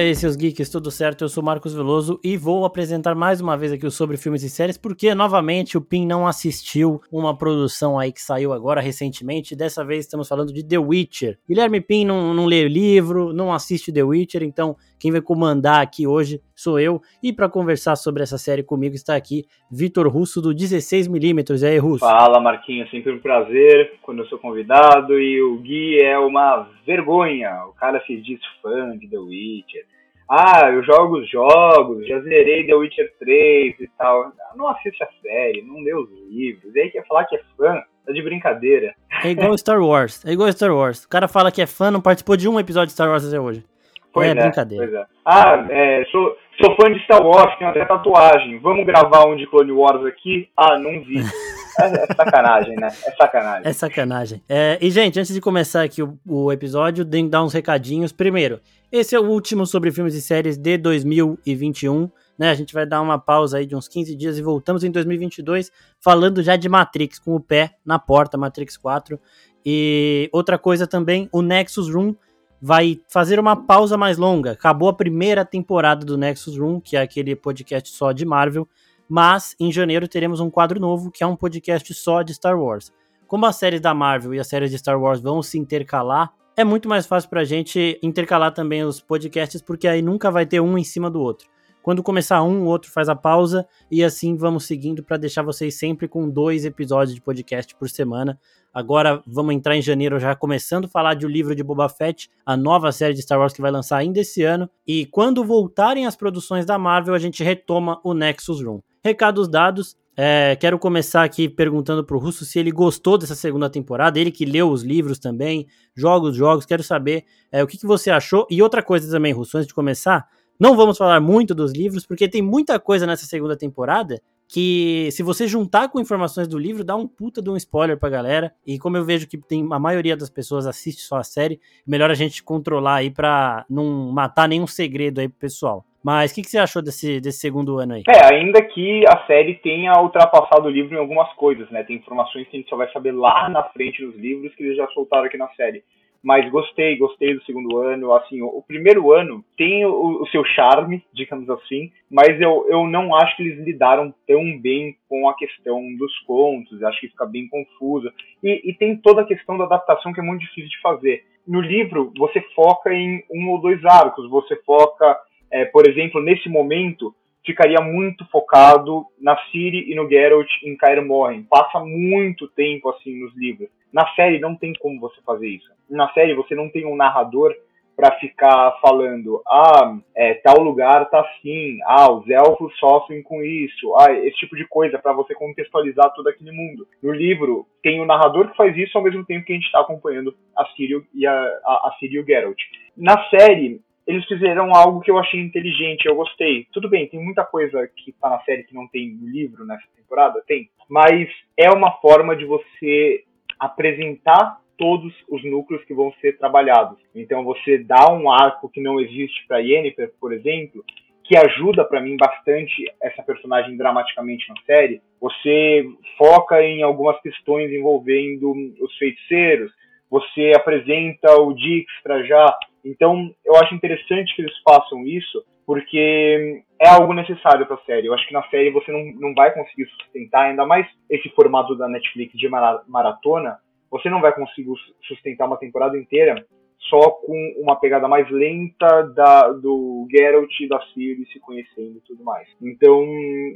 aí, seus geeks, tudo certo? Eu sou Marcos Veloso e vou apresentar mais uma vez aqui o Sobre Filmes e Séries, porque novamente o Pin não assistiu uma produção aí que saiu agora recentemente. Dessa vez estamos falando de The Witcher. Guilherme Pin não, não lê livro, não assiste The Witcher, então quem vai comandar aqui hoje sou eu. E para conversar sobre essa série comigo está aqui Vitor Russo do 16mm. E aí, Russo? Fala, Marquinhos, sempre um prazer quando eu sou convidado. E o Gui é uma vergonha. O cara se diz fã de The Witcher. Ah, eu jogo os jogos, já zerei The Witcher 3 e tal. Não assiste a série, não lê os livros. E aí quer falar que é fã, tá de brincadeira. É igual Star Wars, é igual Star Wars. O cara fala que é fã, não participou de um episódio de Star Wars até hoje. Pois é, é brincadeira. Pois é. Ah, é, sou, sou fã de Star Wars, tenho até tatuagem. Vamos gravar um de Clone Wars aqui? Ah, não vi. É, é sacanagem, né? É sacanagem. É sacanagem. É, e, gente, antes de começar aqui o, o episódio, tem que dar uns recadinhos. Primeiro, esse é o último sobre filmes e séries de 2021. Né, a gente vai dar uma pausa aí de uns 15 dias e voltamos em 2022 falando já de Matrix, com o pé na porta, Matrix 4. E outra coisa também, o Nexus Room vai fazer uma pausa mais longa. Acabou a primeira temporada do Nexus Room, que é aquele podcast só de Marvel, mas em janeiro teremos um quadro novo, que é um podcast só de Star Wars. Como as séries da Marvel e as séries de Star Wars vão se intercalar, é muito mais fácil pra gente intercalar também os podcasts, porque aí nunca vai ter um em cima do outro. Quando começar um, o outro faz a pausa e assim vamos seguindo para deixar vocês sempre com dois episódios de podcast por semana. Agora vamos entrar em janeiro já começando a falar de O Livro de Boba Fett, a nova série de Star Wars que vai lançar ainda esse ano. E quando voltarem as produções da Marvel, a gente retoma o Nexus Room. Recados dados, é, quero começar aqui perguntando pro Russo se ele gostou dessa segunda temporada, ele que leu os livros também, joga os jogos, quero saber é, o que, que você achou. E outra coisa também, Russo, antes de começar, não vamos falar muito dos livros, porque tem muita coisa nessa segunda temporada que, se você juntar com informações do livro, dá um puta de um spoiler pra galera. E como eu vejo que tem a maioria das pessoas assiste só a série, melhor a gente controlar aí pra não matar nenhum segredo aí pro pessoal. Mas o que, que, você achou desse, desse segundo ano aí? É, ainda que a série tenha ultrapassado o livro em algumas coisas, né? Tem informações que a gente só vai saber lá na frente nos livros que eles já soltaram aqui na série mas gostei, gostei do segundo ano. Assim, o, primeiro ano tem o, o, seu charme, digamos assim, mas eu, eu não acho que eles lidaram tão bem com a questão dos contos. Acho que fica bem confuso. E, e tem toda a questão da adaptação que é muito difícil de fazer. No livro, você foca em um ou dois arcos, você foca, é, por exemplo, nesse momento, ficaria muito focado na Ciri e no Geralt em Kaer Morhen. Passa muito tempo assim nos livros. Na série não tem como você fazer isso. Na série você não tem um narrador para ficar falando, ah, é, tal lugar tá assim, ah, os elfos sofrem com isso, ah, esse tipo de coisa, para você contextualizar todo aquele mundo. No livro, tem o narrador que faz isso ao mesmo tempo que a gente está acompanhando a Ciri e, a, a, a Ciri e o Geralt. Na série, eles fizeram algo que eu achei inteligente, eu gostei. Tudo bem, tem muita coisa que tá na série que não tem no livro nessa temporada, tem, mas é uma forma de você apresentar todos os núcleos que vão ser trabalhados. Então você dá um arco que não existe para Yennefer, por exemplo, que ajuda para mim bastante essa personagem dramaticamente na série. Você foca em algumas questões envolvendo os feiticeiros, você apresenta o Dijkstra já. Então, eu acho interessante que eles façam isso, porque é algo necessário para a série. Eu acho que na série você não, não vai conseguir sustentar, ainda mais esse formato da Netflix de maratona, você não vai conseguir sustentar uma temporada inteira só com uma pegada mais lenta da, do Geralt e da Ciri se conhecendo e tudo mais. Então,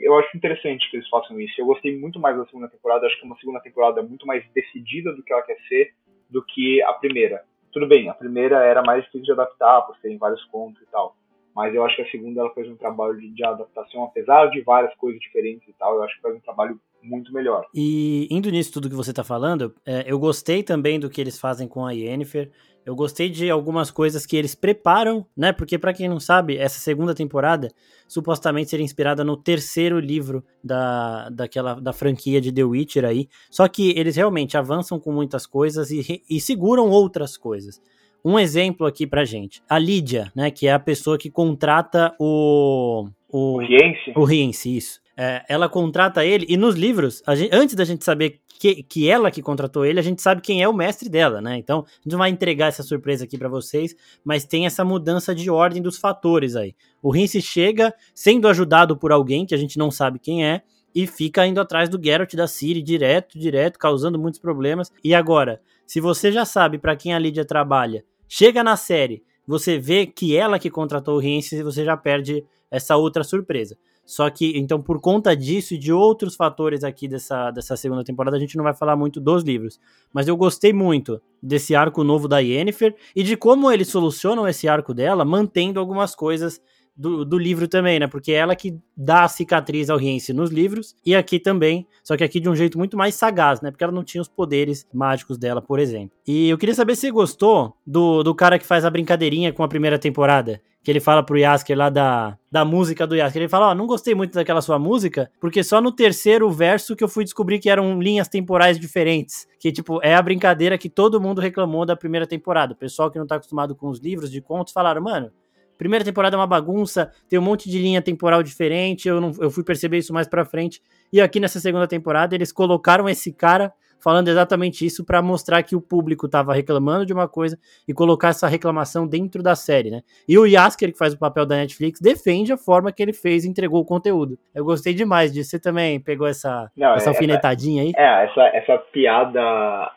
eu acho interessante que eles façam isso. Eu gostei muito mais da segunda temporada, acho que é uma segunda temporada muito mais decidida do que ela quer ser do que a primeira. Tudo bem, a primeira era mais difícil de adaptar, por serem vários contos e tal mas eu acho que a segunda ela fez um trabalho de, de, adaptação, apesar de várias coisas diferentes e tal, eu acho que faz um trabalho muito melhor. E indo nisso tudo que você está falando, é, eu gostei também do que eles fazem com a Yennefer, eu gostei de algumas coisas que eles preparam, né? Porque para quem não sabe, essa segunda temporada supostamente seria inspirada no terceiro livro da, daquela da franquia de The Witcher aí. Só que eles realmente avançam com muitas coisas e, e seguram outras coisas. Um exemplo aqui pra gente. A Lídia, né, que é a pessoa que contrata o... O Riense? O Riense, isso. é, ela contrata ele, e nos livros, gente, antes da gente saber que, que ela que contratou ele, a gente sabe quem é o mestre dela, né? Então, a gente não vai entregar essa surpresa aqui para vocês, mas tem essa mudança de ordem dos fatores aí. O Rince chega sendo ajudado por alguém que a gente não sabe quem é, e fica indo atrás do Geralt da Ciri direto, direto, causando muitos problemas. E agora, se você já sabe para quem a Lídia trabalha, chega na série, você vê que ela que contratou o Rince, você já perde essa outra surpresa. Só que, então, por conta disso e de outros fatores aqui dessa, dessa segunda temporada, a gente não vai falar muito dos livros. Mas eu gostei muito desse arco novo da Yennefer e de como eles solucionam esse arco dela, mantendo algumas coisas do, do livro também, né? Porque é ela que dá a cicatriz ao Rience nos livros e aqui também, só que aqui de um jeito muito mais sagaz, né? Porque ela não tinha os poderes mágicos dela, por exemplo. E eu queria saber se você gostou do, do cara que faz a brincadeirinha com a primeira temporada. Que ele fala pro Yasker lá da, da música do Yasker. Ele fala: Ó, oh, não gostei muito daquela sua música, porque só no terceiro verso que eu fui descobrir que eram linhas temporais diferentes. Que, tipo, é a brincadeira que todo mundo reclamou da primeira temporada. O pessoal que não tá acostumado com os livros de contos falaram: mano, Primeira temporada é uma bagunça, tem um monte de linha temporal diferente, eu, não, eu fui perceber isso mais pra frente. E aqui nessa segunda temporada eles colocaram esse cara falando exatamente isso para mostrar que o público tava reclamando de uma coisa e colocar essa reclamação dentro da série, né? E o Yasker, que faz o papel da Netflix, defende a forma que ele fez e entregou o conteúdo. Eu gostei demais disso. Você também pegou essa, Não, essa é, alfinetadinha aí? É, essa, essa piada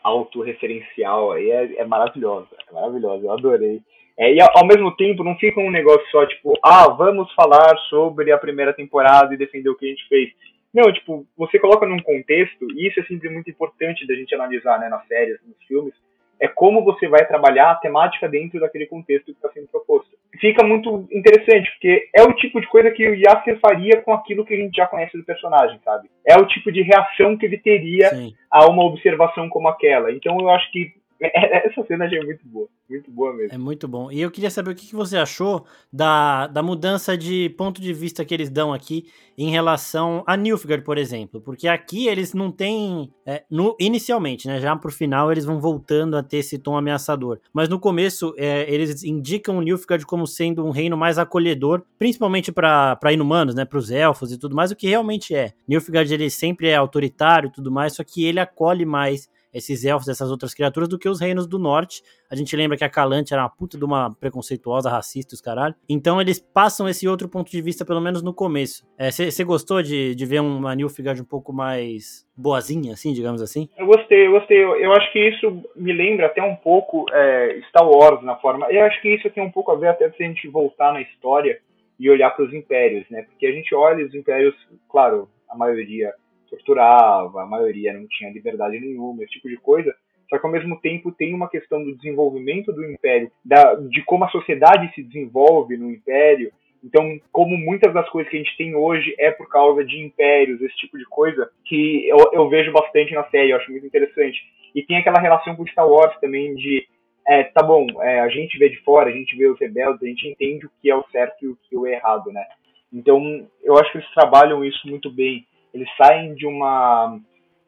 autorreferencial aí é, é maravilhosa. É maravilhosa, eu adorei. É, e ao mesmo tempo não fica um negócio só tipo, ah, vamos falar sobre a primeira temporada e defender o que a gente fez. Não, tipo, você coloca num contexto, e isso é sempre muito importante da gente analisar, né, nas séries, nos filmes, é como você vai trabalhar a temática dentro daquele contexto que está sendo proposto. Fica muito interessante, porque é o tipo de coisa que o Yasker faria com aquilo que a gente já conhece do personagem, sabe? É o tipo de reação que ele teria Sim. a uma observação como aquela. Então eu acho que essa cena já é muito boa. Muito boa mesmo. É muito bom. E eu queria saber o que você achou da, da mudança de ponto de vista que eles dão aqui em relação a Nilfgaard, por exemplo. Porque aqui eles não têm. É, no, inicialmente, né? Já pro final eles vão voltando a ter esse tom ameaçador. Mas no começo é, eles indicam Nilfgaard como sendo um reino mais acolhedor, principalmente para inumanos, né? Pros elfos e tudo mais, o que realmente é. Nilfgaard ele sempre é autoritário e tudo mais, só que ele acolhe mais esses elfos, essas outras criaturas, do que os reinos do norte. A gente lembra que a Calante era uma puta de uma preconceituosa, racista, os caralho. Então eles passam esse outro ponto de vista, pelo menos no começo. Você é, gostou de, de ver uma Nilfgaard um pouco mais boazinha, assim, digamos assim? Eu gostei, eu gostei. Eu, eu acho que isso me lembra até um pouco é, Star Wars na forma. Eu acho que isso tem um pouco a ver até se a gente voltar na história e olhar para os impérios, né? Porque a gente olha os impérios, claro, a maioria torturava, a maioria não tinha liberdade nenhuma, esse tipo de coisa. Só que ao mesmo tempo tem uma questão do desenvolvimento do império, da, de como a sociedade se desenvolve no império. Então, como muitas das coisas que a gente tem hoje é por causa de impérios, esse tipo de coisa, que eu, eu vejo bastante na série, eu acho muito interessante. E tem aquela relação com Star Wars também de, é, tá bom, é, a gente vê de fora, a gente vê os rebeldes, a gente entende o que é o certo e o que é o errado, né? Então, eu acho que eles trabalham isso muito bem eles saem de uma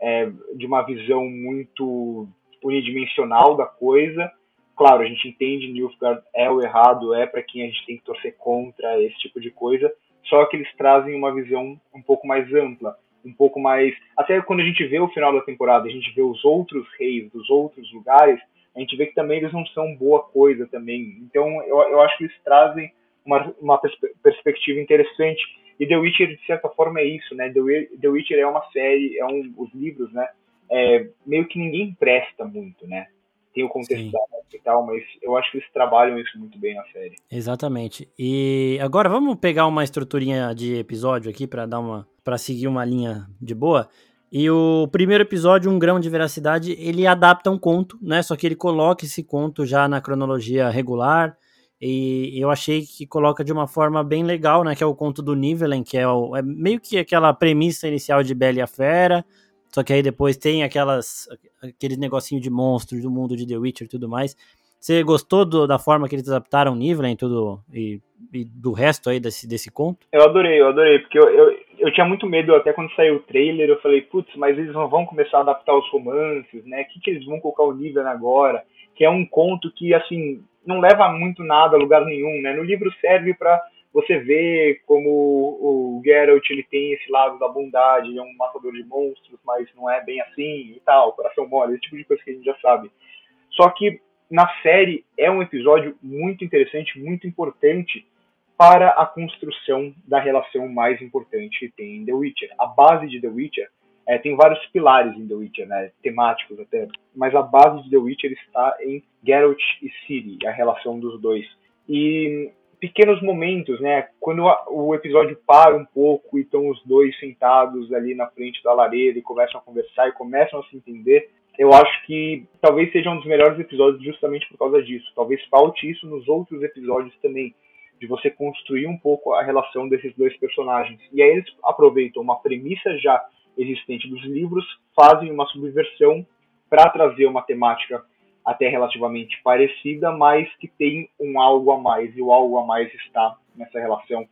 é, de uma visão muito unidimensional da coisa. Claro, a gente entende Nilfgaard é o errado, é para quem a gente tem que torcer contra esse tipo de coisa. Só que eles trazem uma visão um pouco mais ampla, um pouco mais. Até quando a gente vê o final da temporada, a gente vê os outros reis dos outros lugares, a gente vê que também eles não são boa coisa também. Então eu, eu acho que eles trazem uma, uma perspectiva interessante e The Witcher, de certa forma, é isso, né? The, Witcher é uma série, é um, os livros, né? É, meio que ninguém presta muito, né? Tem o contexto da e tal, mas eu acho que eles trabalham isso muito bem na série. Exatamente. E agora vamos pegar uma estruturinha de episódio aqui para dar uma para seguir uma linha de boa. E o primeiro episódio, Um Grão de Veracidade, ele adapta um conto, né? Só que ele coloca esse conto já na cronologia regular, e eu achei que coloca de uma forma bem legal, né? Que é o conto do Nivelen, que é, o, é meio que aquela premissa inicial de Bela e a Fera. Só que aí depois tem aquelas aqueles negocinho de monstros do mundo de The Witcher e tudo mais. Você gostou do, da forma que eles adaptaram Nivelen tudo, e, e, do resto aí desse, desse conto? Eu adorei, eu adorei, porque eu, eu, eu tinha muito medo, até quando saiu o trailer, eu falei, putz, mas eles não vão começar a adaptar os romances, né? O que, que eles vão colocar o Nivelen agora? Que é um conto que, assim, não leva muito nada a lugar nenhum, né? No livro serve para você vê como o Geralt ele tem esse lado da bondade, é um matador de monstros, mas não é bem assim e tal, coração mole, esse tipo de coisa que a gente já sabe. Só que na série é um episódio muito interessante, muito importante para a construção da relação mais importante que tem em The Witcher. A base de The Witcher é, tem vários pilares em The Witcher, né, temáticos até, mas a base de The Witcher está em Geralt e Ciri, a relação dos dois. E pequenos momentos, né? Quando o episódio para um pouco e estão os dois sentados ali na frente da lareira e começam a conversar e começam a se entender, eu acho que talvez seja um dos melhores episódios justamente por causa disso. Talvez falte isso nos outros episódios também, de você construir um pouco a relação desses dois personagens. E aí eles aproveitam uma premissa já existente dos livros, fazem uma subversão para trazer uma temática até relativamente parecida, mas que tem um algo a mais, e o algo a mais está nessa relação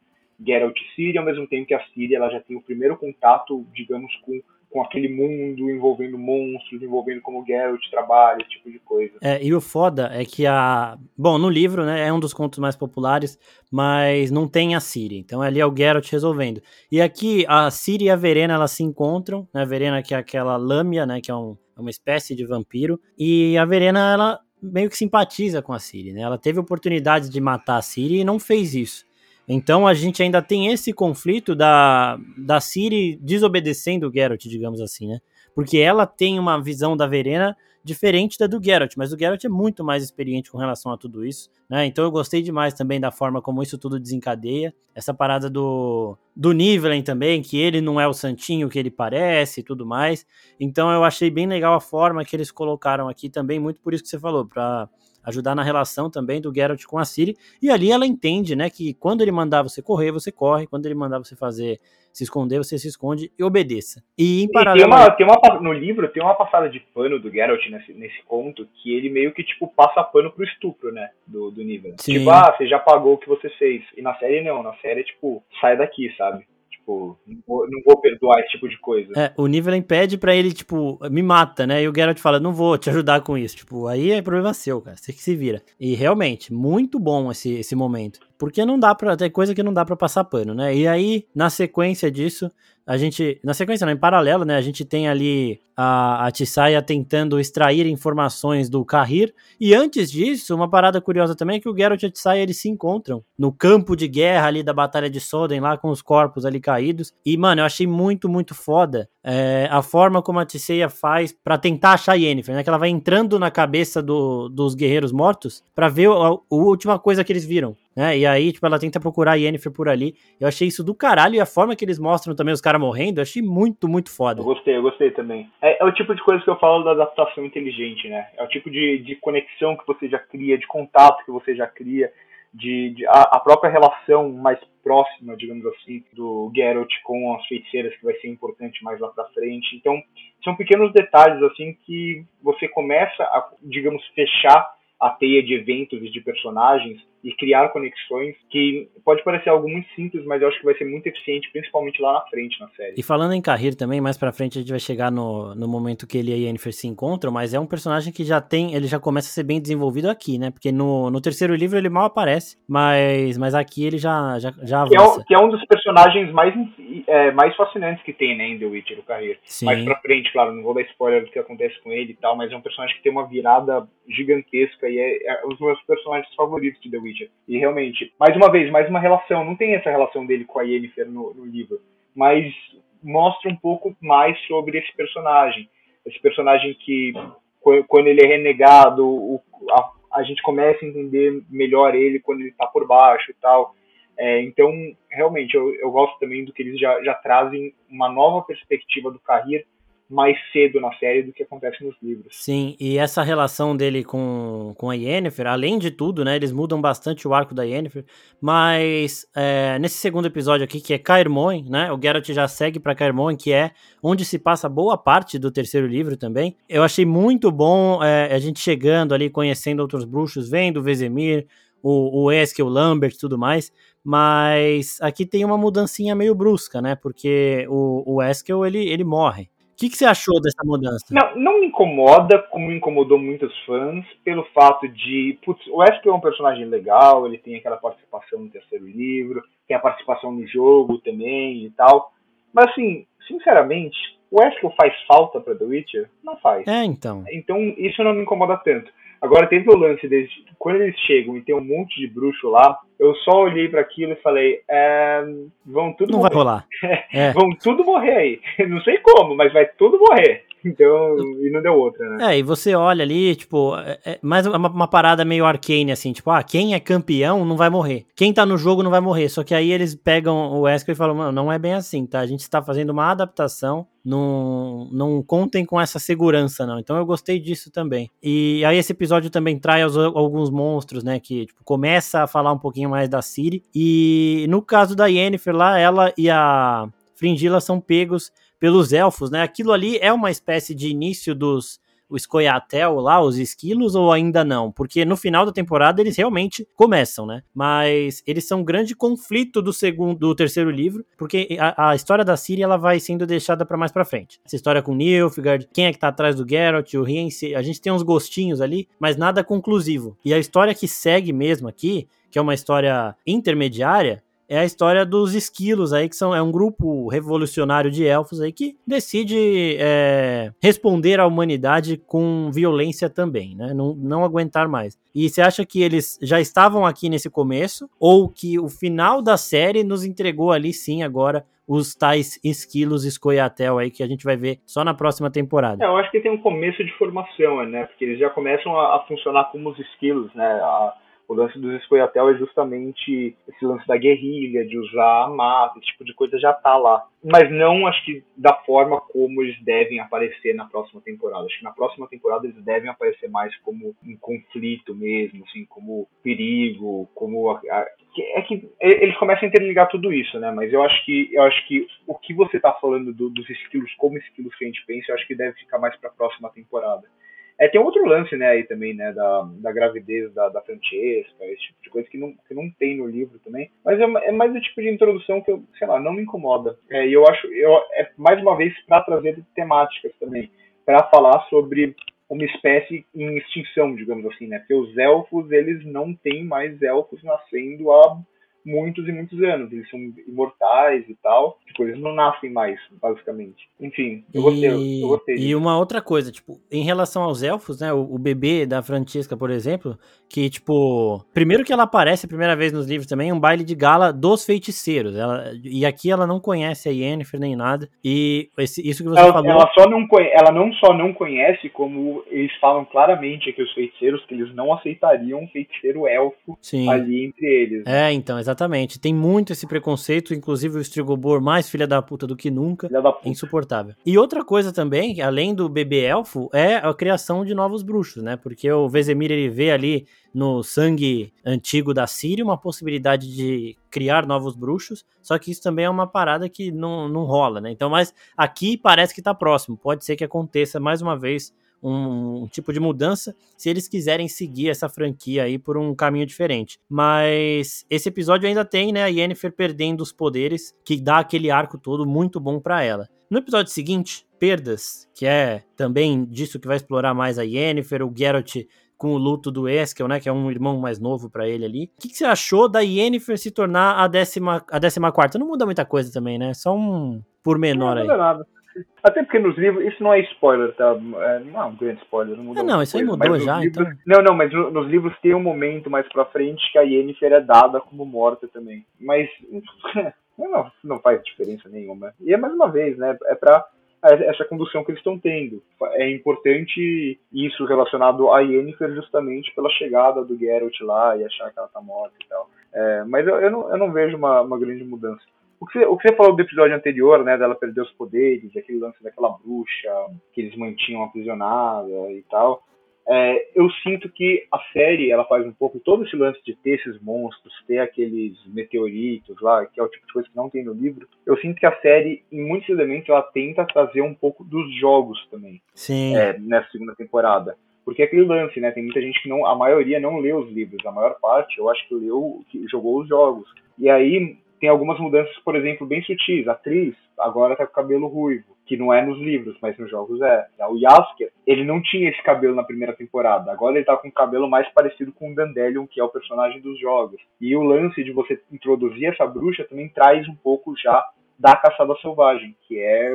Geralt e Ciri, ao mesmo tempo que a Ciri ela já tem o primeiro contato, digamos, com, com aquele mundo envolvendo monstros, envolvendo como Geralt trabalha, esse tipo de coisa. É, e o foda é que a... Bom, no livro, né, é um dos contos mais populares, mas não tem a Ciri, então ali é o Geralt resolvendo. E aqui, a Ciri e a Verena, elas se encontram, né, a Verena que é aquela lâmina, né, que é um é uma espécie de vampiro. E a Verena, ela meio que simpatiza com a Ciri, né? Ela teve oportunidade de matar a Ciri e não fez isso. Então a gente ainda tem esse conflito da, da Ciri desobedecendo o Geralt, digamos assim, né? Porque ela tem uma visão da Verena diferente da do Geralt, mas o Geralt é muito mais experiente com relação a tudo isso, né? Então eu gostei demais também da forma como isso tudo desencadeia. Essa parada do, do Nivellen também, que ele não é o santinho que ele parece e tudo mais. Então eu achei bem legal a forma que eles colocaram aqui também, muito por isso que você falou, para ajudar na relação também do Geralt com a Ciri. E ali ela entende, né, que quando ele mandar você correr, você corre, quando ele mandar você fazer se esconder, você se esconde e obedeça. E em paralelo. tem uma, tem uma, no livro tem uma passada de pano do Geralt nesse, nesse conto que ele meio que, tipo, passa pano pro estupro, né? Do, do. Sim. Tipo, ah, você já pagou o que você fez. E na série não, na série, tipo, sai daqui, sabe? Tipo, não vou, não vou, perdoar esse tipo de coisa. É, o nível impede para ele, tipo, me mata, né? E o Geralt fala, não vou te ajudar com isso. Tipo, aí é problema seu, cara. Você que se vira. E realmente, muito bom esse, esse momento. Porque não dá pra. Tem coisa que não dá para passar pano, né? E aí, na sequência disso, a gente. Na sequência, não, em paralelo, né? A gente tem ali a, a Tissaia tentando extrair informações do Kahir. E antes disso, uma parada curiosa também é que o Geralt e a Tissaia eles se encontram no campo de guerra ali da Batalha de Soden, lá com os corpos ali caídos. E, mano, eu achei muito, muito foda é, a forma como a Tissaia faz para tentar achar Yennefer, né? Que ela vai entrando na cabeça do, dos guerreiros mortos para ver a, a última coisa que eles viram né? E aí, tipo, ela tenta procurar a Yennefer por ali. Eu achei isso do caralho e a forma que eles mostram também os caras morrendo, eu achei muito, muito foda. Eu gostei, eu gostei também. É, é, o tipo de coisa que eu falo da adaptação inteligente, né? É o tipo de, de conexão que você já cria, de contato que você já cria, de, de a, a, própria relação mais próxima, digamos assim, do Geralt com as feiticeiras, que vai ser importante mais lá pra frente. Então, são pequenos detalhes, assim, que você começa a, digamos, fechar a teia de eventos e de personagens e criar conexões que pode parecer algo muito simples, mas eu acho que vai ser muito eficiente, principalmente lá na frente na série. E falando em Carreira também, mais pra frente a gente vai chegar no, no momento que ele e a Yennefer se encontram, mas é um personagem que já tem, ele já começa a ser bem desenvolvido aqui, né? Porque no, no terceiro livro ele mal aparece, mas, mas aqui ele já, já, já avança. Que é, um, que é um dos personagens mais, é, mais fascinantes que tem, né, em The Witcher, o Carreira. Mais pra frente, claro, não vou dar spoiler do que acontece com ele e tal, mas é um personagem que tem uma virada gigantesca e é, é um dos meus personagens favoritos de The Witcher. E realmente, mais uma vez, mais uma relação. Não tem essa relação dele com a Yennefer no, no livro, mas mostra um pouco mais sobre esse personagem. Esse personagem que, quando ele é renegado, o, a, a, gente começa a entender melhor ele quando ele está por baixo e tal. É, então, realmente, eu, eu gosto também do que eles já, já trazem uma nova perspectiva do Carrir mais cedo na série do que acontece nos livros. Sim, e essa relação dele com, com a Yennefer, além de tudo, né, eles mudam bastante o arco da Yennefer, mas é, nesse segundo episódio aqui, que é Caermoen, né, o Geralt já segue para Caermoen, que é onde se passa boa parte do terceiro livro também. Eu achei muito bom é, a gente chegando ali, conhecendo outros bruxos, vendo o Vesemir, o, o Eskel, o Lambert e tudo mais, mas aqui tem uma mudancinha meio brusca, né, porque o, o Eskel, ele, ele morre, que, que você achou dessa mudança? Não, não me incomoda, como incomodou muitos fãs, pelo fato de, putz, o Wesker é um personagem legal, ele tem aquela participação no terceiro livro, tem a participação no jogo também e tal. Mas assim, sinceramente, o Wesker faz falta para The Witcher? Não faz. É, então. Então isso não me incomoda tanto. Agora teve o lance deles, quando eles chegam e tem um monte de bruxo lá, eu só olhei para aquilo e falei, é, vão tudo Não morrer. vai rolar. É. vão tudo morrer aí. Não sei como, mas vai tudo morrer. Então, e não deu outra, né? É, e você olha ali, tipo, é, é mais uma, uma, parada meio arcane, assim, tipo, ah, quem é campeão não vai morrer. Quem tá no jogo não vai morrer. Só que aí eles pegam o Wesker e falam, mano, não é bem assim, tá? A gente está fazendo uma adaptação, não, não contem com essa segurança, não. Então eu gostei disso também. E aí esse episódio também traz alguns monstros, né, que tipo, começa a falar um pouquinho mais da Siri. E no caso da Yennefer lá, ela e a Fringila são pegos pelos elfos, né? Aquilo ali é uma espécie de início dos o Scoia'tael lá, os esquilos, ou ainda não? Porque no final da temporada eles realmente começam, né? Mas eles são um grande conflito do segundo, do terceiro livro, porque a, a história da Ciri ela vai sendo deixada para mais para frente. Essa história com Nilfgaard, quem é que tá atrás do Geralt, o Rience, a gente tem uns gostinhos ali, mas nada conclusivo. E a história que segue mesmo aqui, que é uma história intermediária, é a história dos esquilos aí, que são, é um grupo revolucionário de elfos aí que decide é, responder à humanidade com violência também, né? Não, não aguentar mais. E você acha que eles já estavam aqui nesse começo, ou que o final da série nos entregou ali sim agora os tais esquilos escoiatel aí que a gente vai ver só na próxima temporada. É, eu acho que tem um começo de formação, né? Porque eles já começam a, a funcionar como os esquilos, né? A o lance dos Escoiatel é justamente esse lance da guerrilha, de usar a mata, esse tipo de coisa já tá lá. Mas não acho que da forma como eles devem aparecer na próxima temporada. Acho que na próxima temporada eles devem aparecer mais como um conflito mesmo, assim, como perigo, como a, a, é que eles começam a interligar tudo isso, né? Mas eu acho que eu acho que o que você está falando do, dos esquilos como esquilos que a gente pensa, eu acho que deve ficar mais para a próxima temporada. É, tem outro lance, né, aí também, né, da, da gravidez da, da Francesca, esse tipo de coisa que não, que não tem no livro também. Mas é, é mais o tipo de introdução que, eu, sei lá, não me incomoda. É, e eu acho, eu, é mais uma vez para trazer temáticas também, para falar sobre uma espécie em extinção, digamos assim, né, porque os elfos, eles não têm mais elfos nascendo há muitos e muitos anos. Eles são imortais e tal. Tipo, eles não nascem mais, basicamente. Enfim, eu gostei. E, eu gostei e uma outra coisa, tipo, em relação aos elfos, né? O, o, bebê da Francesca, por exemplo, que, tipo, primeiro que ela aparece a primeira vez nos livros também, um baile de gala dos feiticeiros. Ela, e aqui ela não conhece a Yennefer nem nada. E esse, isso que você ela, falou. Ela, só não, ela não só não conhece, como eles falam claramente que os feiticeiros que eles não aceitariam um feiticeiro elfo Sim. ali entre eles. É, então, exatamente Exatamente. Tem muito esse preconceito, inclusive o Strigobor mais filha da puta do que nunca. Filha da puta. Insuportável. E outra coisa também, além do bebê elfo, é a criação de novos bruxos, né? Porque o Vesemir ele vê ali no sangue antigo da Síria uma possibilidade de criar novos bruxos, só que isso também é uma parada que não, não rola, né? Então, mas aqui parece que tá próximo. Pode ser que aconteça mais uma vez um, um, tipo de mudança se eles quiserem seguir essa franquia aí por um caminho diferente. Mas esse episódio ainda tem, né, a Yennefer perdendo os poderes, que dá aquele arco todo muito bom para ela. No episódio seguinte, Perdas, que é também disso que vai explorar mais a Yennefer, o Geralt com o luto do Eskel, né, que é um irmão mais novo para ele ali. O que, que, você achou da Yennefer se tornar a décima, a décima quarta? Não muda muita coisa também, né? Só um pormenor não, não aí. Nada. Até porque nos livros, isso não é spoiler, tá? É, não é um grande spoiler, não mudou. Ah, não, isso aí mudou já, livros, então. Não, não, mas nos livros tem um momento mais pra frente que a Yennefer é dada como morta também. Mas não, não faz diferença nenhuma. E é mais uma vez, né? É pra essa condução que eles estão tendo. É importante isso relacionado a Yennefer justamente pela chegada do Geralt lá e achar que ela tá morta e tal. É, mas eu, eu, não, eu não vejo uma, uma grande mudança. O que, você, o que você falou do episódio anterior, né, dela perder os poderes, aquele lance daquela bruxa que eles mantinham aprisionada e tal, é, eu sinto que a série ela faz um pouco todo esse lance de ter esses monstros, ter aqueles meteoritos lá, que é o tipo de coisa que não tem no livro. Eu sinto que a série, em muitos elementos, ela tenta trazer um pouco dos jogos também. Sim. É, nessa segunda temporada. Porque é aquele lance, né? Tem muita gente que não, a maioria não lê os livros, a maior parte, eu acho que leu, que jogou os jogos. E aí tem algumas mudanças, por exemplo, bem sutis. A atriz agora tá com cabelo ruivo, que não é nos livros, mas nos jogos é. O Yasker, ele não tinha esse cabelo na primeira temporada. Agora ele tá com um cabelo mais parecido com o Dandelion, que é o personagem dos jogos. E o lance de você introduzir essa bruxa também traz um pouco já da Caçada Selvagem, que é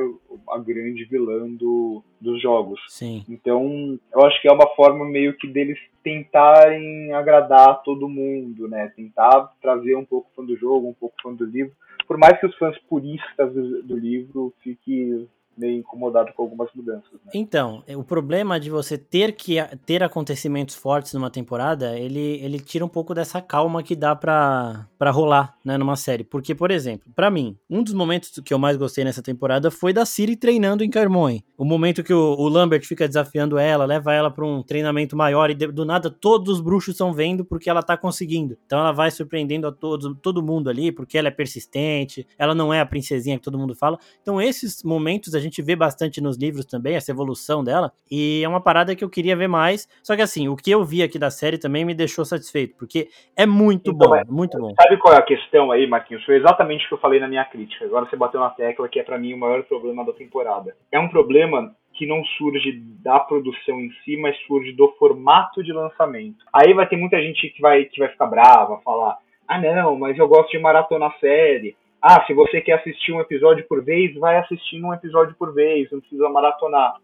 a grande vilã do, dos jogos. Sim. Então, eu acho que é uma forma meio que deles tentarem agradar todo mundo, né? Tentar trazer um pouco fã do jogo, um pouco fã do livro. Por mais que os fãs puristas do, do livro fiquem meio incomodado com algumas mudanças. Né? Então, o problema de você ter que ter acontecimentos fortes numa temporada, ele, ele tira um pouco dessa calma que dá pra, rolar, né, numa série. Porque, por exemplo, para mim, um dos momentos que eu mais gostei nessa temporada foi da Siri treinando em Carmões. O momento que o, o, Lambert fica desafiando ela, leva ela para um treinamento maior e do nada todos os bruxos estão vendo porque ela tá conseguindo. Então ela vai surpreendendo a todos, todo mundo ali, porque ela é persistente, ela não é a princesinha que todo mundo fala. Então esses momentos a gente vê bastante nos livros também, essa evolução dela, e é uma parada que eu queria ver mais. Só que assim, o que eu vi aqui da série também me deixou satisfeito, porque é muito então, bom, é, muito bom. Sabe qual é a questão aí, Marquinhos? Foi exatamente o que eu falei na minha crítica. Agora você bateu na tecla que é para mim o maior problema da temporada. É um problema que não surge da produção em si, mas surge do formato de lançamento. Aí vai ter muita gente que vai, que vai ficar brava, falar: ah, não, mas eu gosto de maratona série. Ah, se você quer assistir um episódio por vez, vai assistindo um episódio por vez, não precisa maratonar.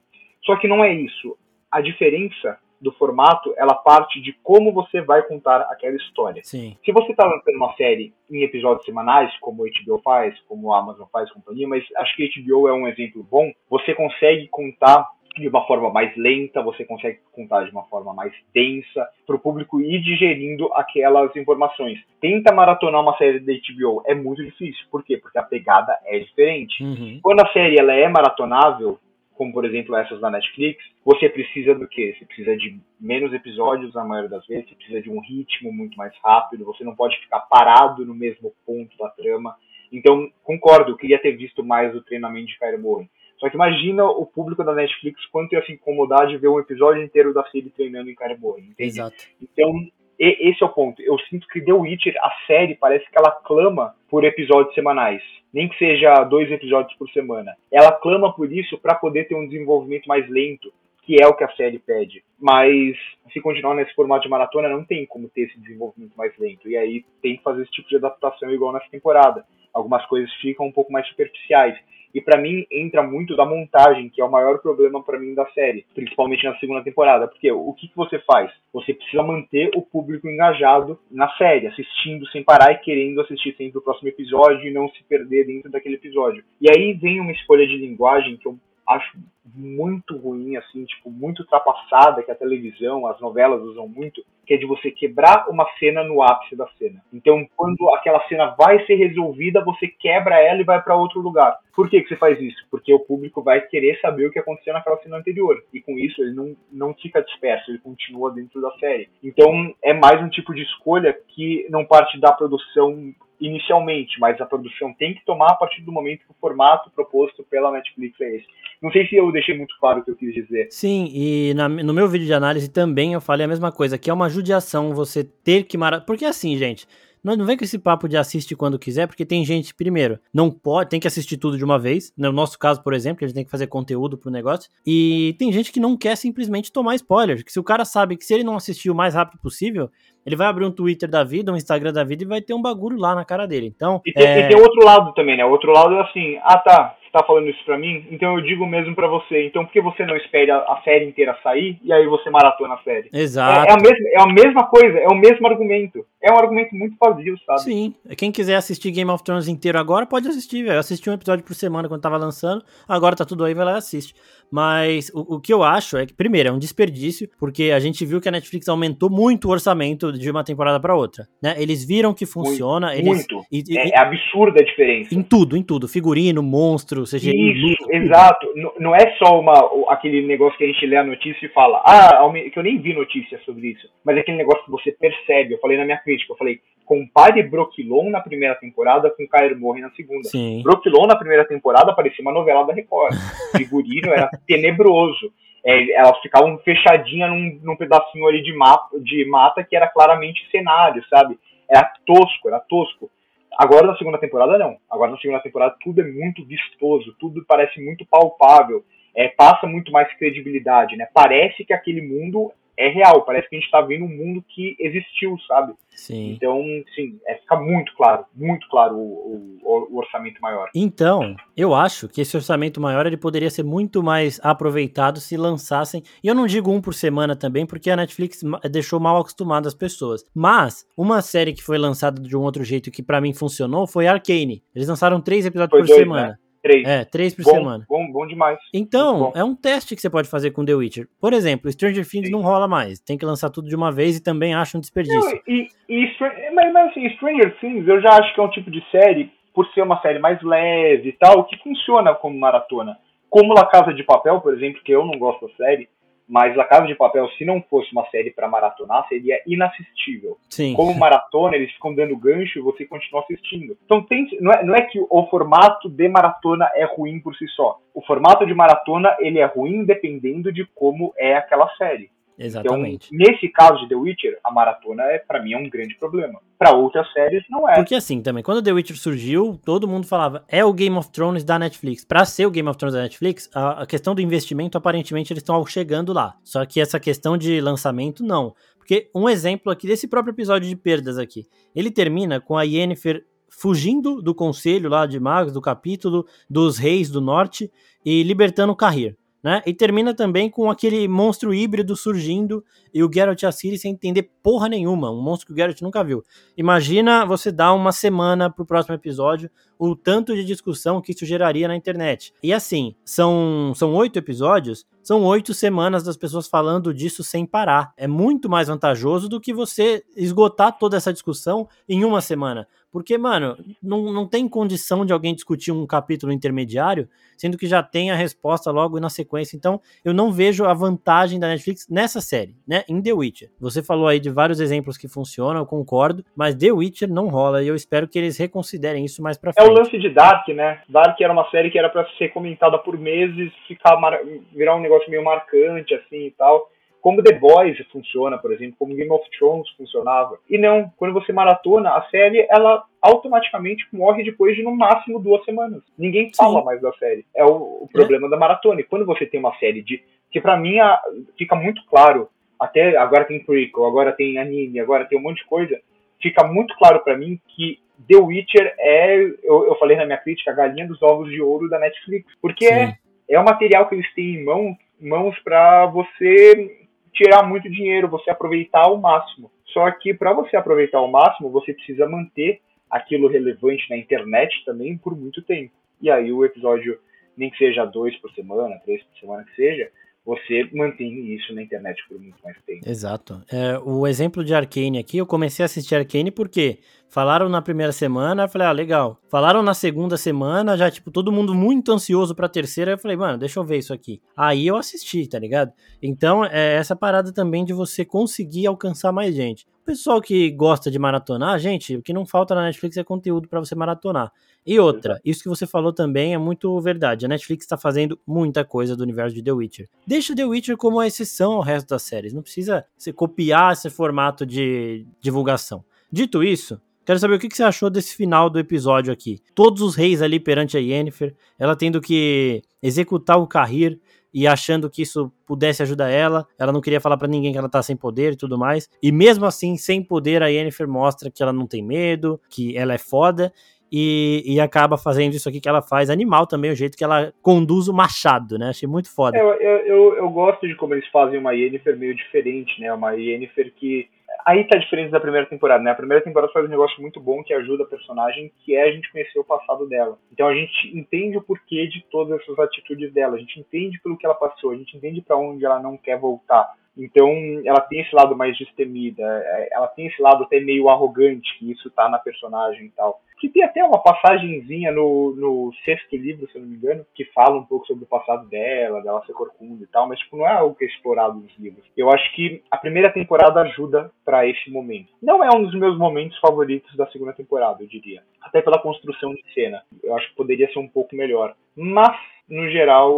Só que não é isso. A diferença do formato, ela parte de como você vai contar aquela história. Sim. Se você está lançando uma série em episódios semanais, como o HBO faz, como a Amazon faz, companhia, mas acho que a HBO é um exemplo bom, você consegue contar de uma forma mais lenta, você consegue contar de uma forma mais densa, para o público ir digerindo aquelas informações. Tenta maratonar uma série da HBO, é muito difícil. Por quê? Porque a pegada é diferente. Uhum. Quando a série ela é maratonável, como por exemplo essas da Netflix, você precisa do quê? Você precisa de menos episódios na maioria das vezes, você precisa de um ritmo muito mais rápido, você não pode ficar parado no mesmo ponto da trama. Então, concordo, eu queria ter visto mais o treinamento de Kyrie Moore. Só que imagina o público da Netflix quanto ia se incomodar de ver um episódio inteiro da série treinando em Moore, entende? Exato. Então, esse é o ponto. Eu sinto que The Witcher, a série, parece que ela clama por episódios semanais. Nem que seja dois episódios por semana. Ela clama por isso para poder ter um desenvolvimento mais lento, que é o que a série pede. Mas se continuar nesse formato de maratona, não tem como ter esse desenvolvimento mais lento. E aí tem que fazer esse tipo de adaptação igual nessa temporada. Algumas coisas ficam um pouco mais superficiais. E para mim entra muito da montagem, que é o maior problema para mim da série, principalmente na segunda temporada, porque o que, que você faz? Você precisa manter o público engajado na série, assistindo sem parar e querendo assistir sempre o próximo episódio e não se perder dentro daquele episódio. E aí vem uma escolha de linguagem que eu acho muito ruim, assim, tipo, muito ultrapassada, que a televisão, as novelas usam muito, que é de você quebrar uma cena no ápice da cena. Então, quando aquela cena vai ser resolvida, você quebra ela e vai para outro lugar. Por que, que você faz isso? Porque o público vai querer saber o que aconteceu naquela cena anterior. E com isso, ele não, não fica disperso, ele continua dentro da série. Então, é mais um tipo de escolha que não parte da produção inicialmente, mas a produção tem que tomar a partir do momento que o formato proposto pela Netflix é esse. Não sei se eu deixei muito claro o que eu quis dizer. Sim, e na, no meu vídeo de análise também eu falei a mesma coisa, que é uma judiação você ter que mara... Porque assim, gente, não, não vem com esse papo de assiste quando quiser, porque tem gente, primeiro, não pode, tem que assistir tudo de uma vez. No nosso caso, por exemplo, a gente tem que fazer conteúdo pro negócio. E tem gente que não quer simplesmente tomar spoiler. Que se o cara sabe que se ele não assistir o mais rápido possível, ele vai abrir um Twitter da vida, um Instagram da vida e vai ter um bagulho lá na cara dele. Então. E tem, é... e tem outro lado também, né? O outro lado é assim, ah tá, está falando isso para mim, então eu digo mesmo para você. Então por que você não espera a série inteira sair e aí você maratona a série? Exato. É, é, a mesma, é a mesma coisa, é o mesmo argumento. É um argumento muito vazio, sabe? Sim. Quem quiser assistir Game of Thrones inteiro agora, pode assistir, velho. Eu assisti um episódio por semana quando tava lançando, agora tá tudo aí, vai lá e assiste. Mas o, o, que eu acho é que, primeiro, é um desperdício, porque a gente viu que a Netflix aumentou muito o orçamento de uma temporada para outra. Né? Eles viram que funciona. Muito. Eles, muito. E, e, é, é, absurda a diferença. Em tudo, em tudo. Figurino, monstro, CGI. Isso, tudo. exato. Não, não é só uma, aquele negócio que a gente lê a notícia e fala, ah, que eu nem vi notícia sobre isso. Mas é aquele negócio que você percebe. Eu falei na minha crítica, eu falei, compare Brooklyn na primeira temporada com Kyler Murray na segunda. Sim. Brooklyn na primeira temporada parecia uma novela da Record. O figurino era tenebroso. É, elas ficavam fechadinhas num, num pedacinho ali de, mapa, de mata que era claramente cenário, sabe? Era tosco, era tosco. Agora na segunda temporada não. Agora na segunda temporada tudo é muito vistoso, tudo parece muito palpável, é, passa muito mais credibilidade, né? Parece que aquele mundo é real, parece que a gente está vendo um mundo que existiu, sabe? Sim. Então, sim, é, fica muito claro, muito claro o, o, o, orçamento maior. Então, eu acho que esse orçamento maior ele poderia ser muito mais aproveitado se lançassem. E eu não digo um por semana também, porque a Netflix deixou mal acostumado as pessoas. Mas, uma série que foi lançada de um outro jeito que para mim funcionou foi Arcane. Eles lançaram três episódios foi por dois, semana. Né? Três. É, três por bom, semana. Bom, bom demais. Então, é um teste que você pode fazer com The Witcher. Por exemplo, Stranger Things Sim. não rola mais. Tem que lançar tudo de uma vez e também acho um desperdício. Não, e, e, mas, mas assim, Stranger Things eu já acho que é um tipo de série, por ser uma série mais leve e tal, que funciona como maratona. Como La Casa de Papel, por exemplo, que eu não gosto da série, mas A Casa de Papel, se não fosse uma série para maratonar, seria inassistível. Sim. Como maratona, eles ficam dando gancho e você continua assistindo. Então tem, não, é, não é que o formato de maratona é ruim por si só. O formato de maratona ele é ruim dependendo de como é aquela série. Exatamente. Então, nesse caso de The Witcher, a maratona é para mim é um grande problema. Para outras séries não é. Porque assim, também, quando The Witcher surgiu, todo mundo falava, é o Game of Thrones da Netflix. Para ser o Game of Thrones da Netflix, a, a questão do investimento, aparentemente eles estão chegando lá. Só que essa questão de lançamento não. Porque um exemplo aqui desse próprio episódio de perdas aqui, ele termina com a Yennefer fugindo do conselho lá de magos, do capítulo dos reis do norte e libertando o Carrir né? E termina também com aquele monstro híbrido surgindo e o Geralt e a Ciri sem entender porra nenhuma, um monstro que o Geralt nunca viu. Imagina você dar uma semana pro próximo episódio, o tanto de discussão que isso geraria na internet. E assim, são, são oito episódios, são oito semanas das pessoas falando disso sem parar. É muito mais vantajoso do que você esgotar toda essa discussão em uma semana. Porque, mano, não, não tem condição de alguém discutir um capítulo intermediário, sendo que já tem a resposta logo na sequência. Então, eu não vejo a vantagem da Netflix nessa série, né? Em The Witcher. Você falou aí de vários exemplos que funcionam, eu concordo, mas The Witcher não rola e eu espero que eles reconsiderem isso mais pra frente. É o lance de Dark, né? Dark era uma série que era para ser comentada por meses, ficar virar um negócio meio marcante, assim e tal como The Boys funciona, por exemplo, como Game of Thrones funcionava. E não, quando você maratona, a série ela automaticamente morre depois de no máximo duas semanas. Ninguém fala Sim. mais da série. É o, o problema é. da maratona. E quando você tem uma série de que para mim a, fica muito claro, até agora tem prequel, agora tem anime, agora tem um monte de coisa, fica muito claro para mim que The Witcher é, eu, eu falei na minha crítica, a galinha dos ovos de ouro da Netflix, porque é, é o material que eles têm em mão, mãos para você tirar muito dinheiro, você aproveitar ao máximo. Só que para você aproveitar ao máximo, você precisa manter aquilo relevante na internet também por muito tempo. E aí o episódio, nem que seja dois por semana, três por semana que seja, você mantém isso na internet por muito mais tempo. Exato. É, o exemplo de Arcane aqui, eu comecei a assistir Arcane porque falaram na primeira semana, eu falei, ah, legal. Falaram na segunda semana, já, tipo, todo mundo muito ansioso pra terceira, eu falei, mano, deixa eu ver isso aqui. Aí eu assisti, tá ligado? Então, é essa parada também de você conseguir alcançar mais gente. O pessoal que gosta de maratonar, gente, o que não falta na Netflix é conteúdo para você maratonar. E outra, isso que você falou também é muito verdade. A Netflix está fazendo muita coisa do universo de The Witcher. Deixa The Witcher como uma exceção ao resto das séries. Não precisa você copiar esse formato de divulgação. Dito isso, Quero saber o que você achou desse final do episódio aqui. Todos os reis ali perante a Yennefer, ela tendo que executar o Carrir e achando que isso pudesse ajudar ela. Ela não queria falar para ninguém que ela tá sem poder e tudo mais. E mesmo assim, sem poder, a Yennefer mostra que ela não tem medo, que ela é foda e, e, acaba fazendo isso aqui que ela faz. Animal também, o jeito que ela conduz o machado, né? Achei muito foda. É, eu, eu, eu, gosto de como eles fazem uma Yennefer meio diferente, né? Uma Yennefer que. Aí tá diferente da primeira temporada, né? A primeira temporada faz um negócio muito bom que ajuda a personagem, que é a gente conhecer o passado dela. Então a gente entende o porquê de todas essas atitudes dela, a gente entende pelo que ela passou, a gente entende para onde ela não quer voltar. Então, ela tem esse lado mais destemida, é, ela tem esse lado até meio arrogante, que isso tá na personagem e tal. Que tem até uma passagenzinha no, no sexto livro, se eu não me engano, que fala um pouco sobre o passado dela, dela ser corcunda e tal, mas tipo, não é algo que é explorado nos livros. Eu acho que a primeira temporada ajuda para esse momento. Não é um dos meus momentos favoritos da segunda temporada, eu diria. Até pela construção de cena. Eu acho que poderia ser um pouco melhor. Mas no geral,